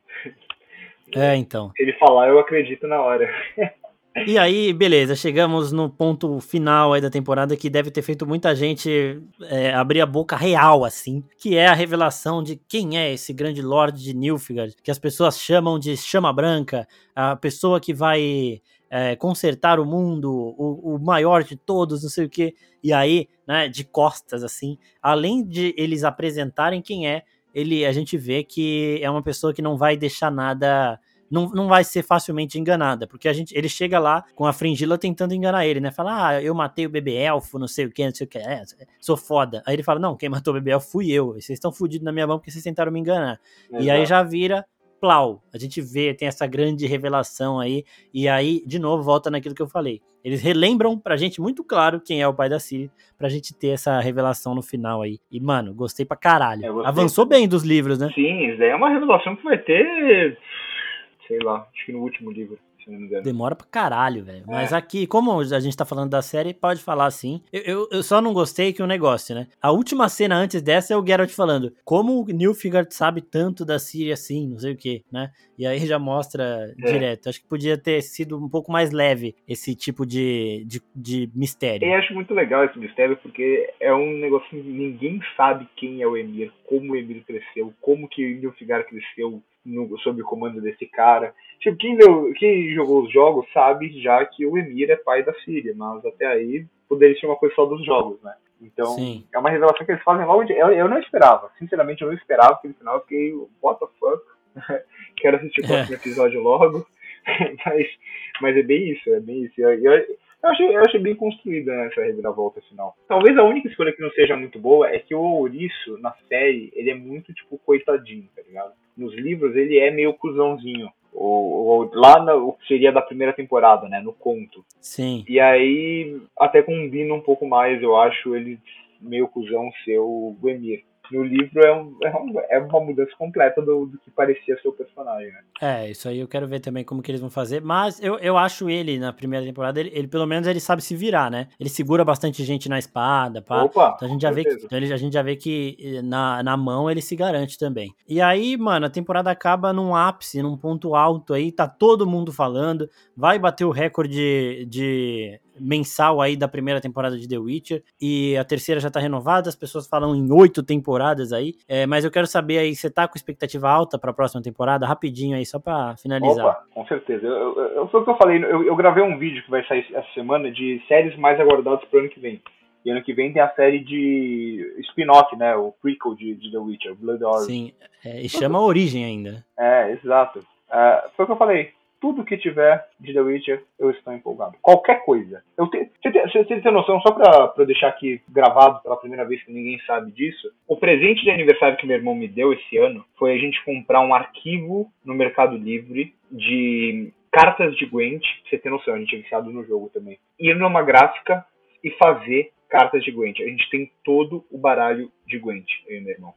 É, então. Se ele falar, eu acredito na hora. E aí, beleza, chegamos no ponto final aí da temporada que deve ter feito muita gente é, abrir a boca real, assim, que é a revelação de quem é esse grande Lorde de Nilfgaard, que as pessoas chamam de Chama Branca, a pessoa que vai é, consertar o mundo, o, o, maior de todos, não sei o que. E aí, né, de costas, assim, além de eles apresentarem quem é, ele, a gente vê que é uma pessoa que não vai deixar nada não, não vai ser facilmente enganada, porque a gente, ele chega lá com a Fringila tentando enganar ele, né? Fala, ah, eu matei o bebê elfo, não sei o que, não sei o que, é, sou foda. Aí ele fala, não, quem matou o bebê elfo fui eu, vocês estão fodidos na minha mão porque vocês tentaram me enganar. Exato. E aí já vira plau. A gente vê, tem essa grande revelação aí, e aí, de novo, volta naquilo que eu falei. Eles relembram pra gente muito claro quem é o pai da Siri, pra gente ter essa revelação no final aí. E, mano, gostei pra caralho. Avançou bem dos livros, né? Sim, isso é uma revelação que vai ter sei lá, acho que no último livro. Demora pra caralho, velho. É. Mas aqui, como a gente tá falando da série, pode falar assim. Eu, eu, eu, só não gostei que o negócio, né? A última cena antes dessa é o Geralt falando como o Nilfgaard sabe tanto da Síria assim, não sei o que, né? E aí já mostra é. direto. Acho que podia ter sido um pouco mais leve esse tipo de, de, de mistério. Eu acho muito legal esse mistério porque é um negócio que ninguém sabe quem é o Emir, como o Emir cresceu, como que o Nilfgaard cresceu no, sob o comando desse cara. Tipo, quem, deu, quem jogou os jogos sabe já que o Emir é pai da Síria, mas até aí poderia ser uma coisa só dos jogos, né? Então, Sim. é uma revelação que eles fazem logo de. Eu, eu não esperava, sinceramente, eu não esperava aquele final, eu fiquei, what the fuck? Quero assistir o próximo é. episódio logo. mas, mas é bem isso, é bem isso. Eu, eu, eu achei, eu achei bem construída essa reviravolta final. Talvez a única escolha que não seja muito boa é que o Ouriço, na série, ele é muito, tipo, coitadinho, tá ligado? Nos livros, ele é meio cuzãozinho. Ou, ou lá no, o que seria da primeira temporada, né? No conto. Sim. E aí, até combina um pouco mais, eu acho, ele meio cuzão ser o Emir no livro é, um, é, um, é uma mudança completa do, do, que parecia ser o personagem, né? É, isso aí eu quero ver também como que eles vão fazer, mas eu, eu acho ele, na primeira temporada, ele, ele pelo menos ele sabe se virar, né? Ele segura bastante gente na espada, pá. Opa, então a gente já vê que, então a gente já vê que eh, na, na mão ele se garante também. E aí, mano, a temporada acaba num ápice, num ponto alto aí, tá todo mundo falando, vai bater o recorde de mensal aí da primeira temporada de The Witcher e a terceira já tá renovada, as pessoas falam em oito temporadas aí, é, mas eu quero saber aí, você tá com expectativa alta para a próxima temporada? Rapidinho aí, só para finalizar. Opa, com certeza. Eu, eu, foi o que eu falei, eu, eu, gravei um vídeo que vai sair essa semana de séries mais aguardadas pro ano que vem. E ano que vem tem a série de spin-off, né? O prequel de, de The Witcher, Blood Orange. Sim, é, e chama Origem ainda. É, exato. É, foi o que eu falei. Tudo que tiver de The Witcher, eu estou empolgado. Qualquer coisa. Eu você, tem, você tem noção, só pra, pra deixar aqui gravado pela primeira vez que ninguém sabe disso, o presente de aniversário que meu irmão me deu esse ano foi a gente comprar um arquivo no Mercado Livre de cartas de Gwent, você ter noção, a gente é viciado no jogo também. Ir numa gráfica e fazer cartas de Gwent. A gente tem todo o baralho de Gwent, eu e meu irmão.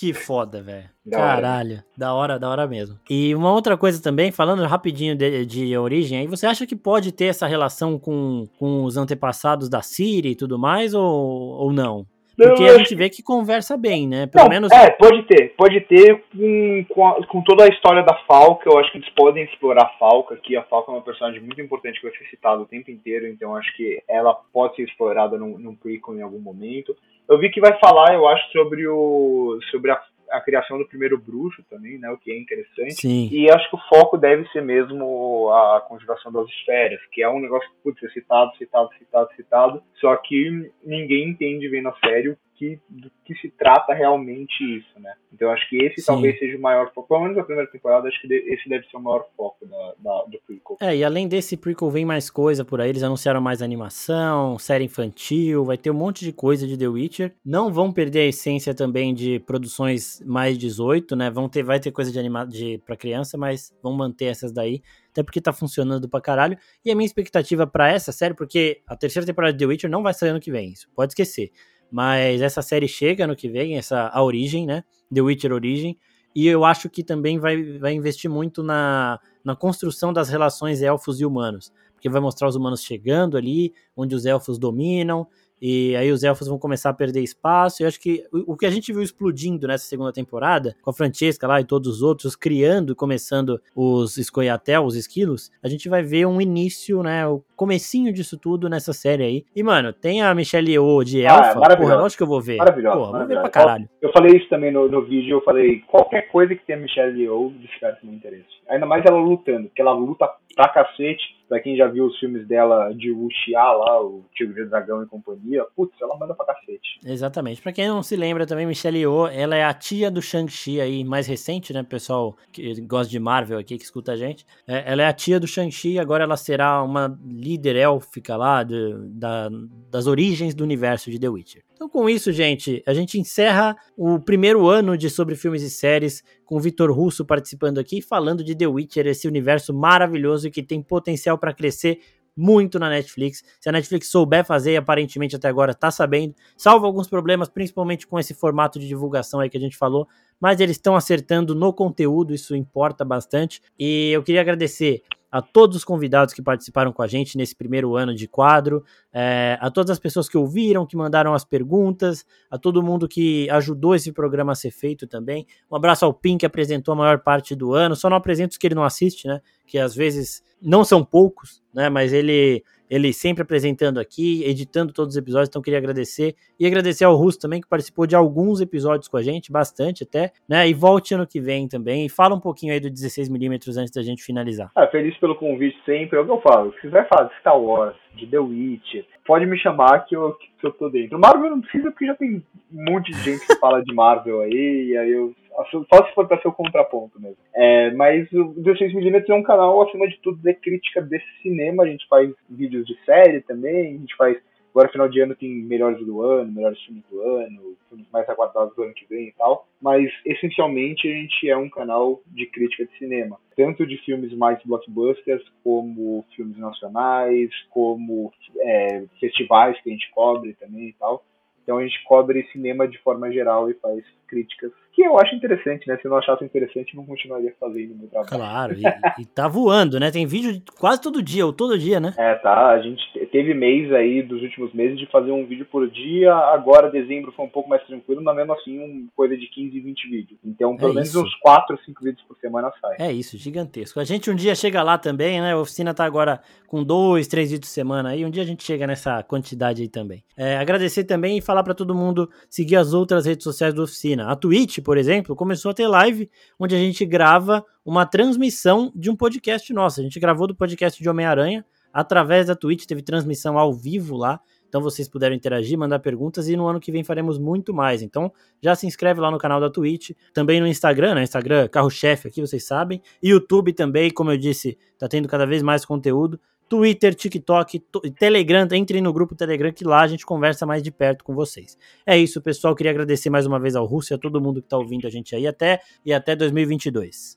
Que foda, velho. Caralho. Hora. Da hora, da hora mesmo. E uma outra coisa também, falando rapidinho de, de, origem, aí você acha que pode ter essa relação com, com os antepassados da Siri e tudo mais, ou, ou não? Porque a gente vê que conversa bem, né? Pelo não, menos. É, pode ter. Pode ter com, com, a, com, toda a história da Falca. Eu acho que eles podem explorar a Falca aqui. A Falca é uma personagem muito importante que vai ser citada o tempo inteiro. Então acho que ela pode ser explorada num, num prequel em algum momento. Eu vi que vai falar, eu acho, sobre o. sobre a a criação do primeiro bruxo também, né, o que é interessante. Sim. E acho que o foco deve ser mesmo a conjugação das esferas, que é um negócio que pode ser citado, citado, citado, citado, só que ninguém entende bem a sério que, do que se trata realmente isso, né? Então acho que esse Sim. talvez seja o maior foco, pelo menos a primeira temporada, acho que esse deve ser o maior foco da, da, do prequel. É, e além desse prequel vem mais coisa por aí, eles anunciaram mais animação, série infantil, vai ter um monte de coisa de The Witcher. Não vão perder a essência também de produções mais 18, né? Vão ter, vai ter coisa de anima de para criança, mas vão manter essas daí até porque tá funcionando pra caralho. E a minha expectativa para essa série, porque a terceira temporada de The Witcher não vai sair ano que vem, isso pode esquecer. Mas essa série chega no que vem, essa a origem, né? The Witcher Origem. E eu acho que também vai, vai investir muito na, na construção das relações elfos e humanos. Porque vai mostrar os humanos chegando ali, onde os elfos dominam, e aí os elfos vão começar a perder espaço. Eu acho que o, que a gente viu explodindo nessa segunda temporada, com a Francesca lá e todos os outros, criando e começando os Escoiatel, os esquilos, a gente vai ver um início, né? O comecinho disso tudo nessa série aí. E, mano, tem a Michelle Yeoh de ah, Elfa. Ah, porra, lógico que eu vou ver. Maravilhosa. Porra, vou ver pra caralho. Eu falei isso também no, no vídeo, eu falei, qualquer coisa que tenha Michelle Yeoh, desperta meu interesse. Ainda mais ela lutando, porque ela luta pra cacete Pra quem já viu os filmes dela de Wuxia lá, o Tigre do Dragão e companhia, putz, ela manda pra cacete. Exatamente. Pra quem não se lembra também, Michelle Yeoh, ela é a tia do Shang-Chi aí, mais recente, né? Pessoal que gosta de Marvel aqui, que escuta a gente. É, ela é a tia do Shang-Chi, agora ela será uma líder élfica lá de, da, das origens do universo de The Witcher. Então, com isso, gente, a gente encerra o primeiro ano de Sobre Filmes e Séries com o Vitor Russo participando aqui, falando de The Witcher, esse universo maravilhoso que tem potencial para crescer muito na Netflix. Se a Netflix souber fazer, aparentemente até agora tá sabendo, salvo alguns problemas, principalmente com esse formato de divulgação aí que a gente falou, mas eles estão acertando no conteúdo, isso importa bastante. E eu queria agradecer a todos os convidados que participaram com a gente nesse primeiro ano de quadro, é, a todas as pessoas que ouviram, que mandaram as perguntas, a todo mundo que ajudou esse programa a ser feito também. Um abraço ao Pim, que apresentou a maior parte do ano. Só não apresento os que ele não assiste, né? Que às vezes não são poucos, né? Mas ele ele sempre apresentando aqui, editando todos os episódios, então queria agradecer. E agradecer ao Russo também, que participou de alguns episódios com a gente, bastante até, né? E volte ano que vem também. E fala um pouquinho aí do 16mm antes da gente finalizar. Ah, feliz pelo convite sempre, é o que eu falo. Se quiser falar de Star Wars, de The Witch, pode me chamar que eu, que eu tô dentro. Marvel não precisa, porque já tem um monte de gente que fala de Marvel aí, e aí eu só se for para ser o contraponto mesmo. É, mas o 16mm é um canal, acima de tudo, de crítica desse cinema. A gente faz vídeos de série também, a gente faz. Agora, final de ano, tem melhores do ano, melhores filmes do ano, filmes mais aguardados do ano que vem e tal. Mas, essencialmente, a gente é um canal de crítica de cinema. Tanto de filmes mais blockbusters, como filmes nacionais, como é, festivais que a gente cobre também e tal. Então a gente cobre cinema de forma geral e faz críticas que eu acho interessante, né? Se eu não achasse interessante, não continuaria fazendo o meu trabalho. Claro, e, e tá voando, né? Tem vídeo quase todo dia, ou todo dia, né? É, tá. A gente teve mês aí dos últimos meses de fazer um vídeo por dia. Agora, dezembro foi um pouco mais tranquilo, mas mesmo assim, um, coisa de 15, 20 vídeos. Então, pelo é menos isso. uns 4, 5 vídeos por semana sai. É isso, gigantesco. A gente um dia chega lá também, né? A oficina tá agora com dois, três vídeos por semana aí. Um dia a gente chega nessa quantidade aí também. É, agradecer também e falar para todo mundo seguir as outras redes sociais da oficina. A Por exemplo, começou a ter live onde a gente grava uma transmissão de um podcast nosso. A gente gravou do podcast de Homem-Aranha através da Twitch, teve transmissão ao vivo lá. Então vocês puderam interagir, mandar perguntas e no ano que vem faremos muito mais. Então já se inscreve lá no canal da Twitch, também no Instagram, né? Instagram carro-chefe aqui, vocês sabem. YouTube também, como eu disse, tá tendo cada vez mais conteúdo. Twitter, TikTok, Telegram, entrem no grupo Telegram que lá a gente conversa mais de perto com vocês. É isso, pessoal. Queria agradecer mais uma vez ao Russo e a todo mundo que está ouvindo a gente aí até e até 2022.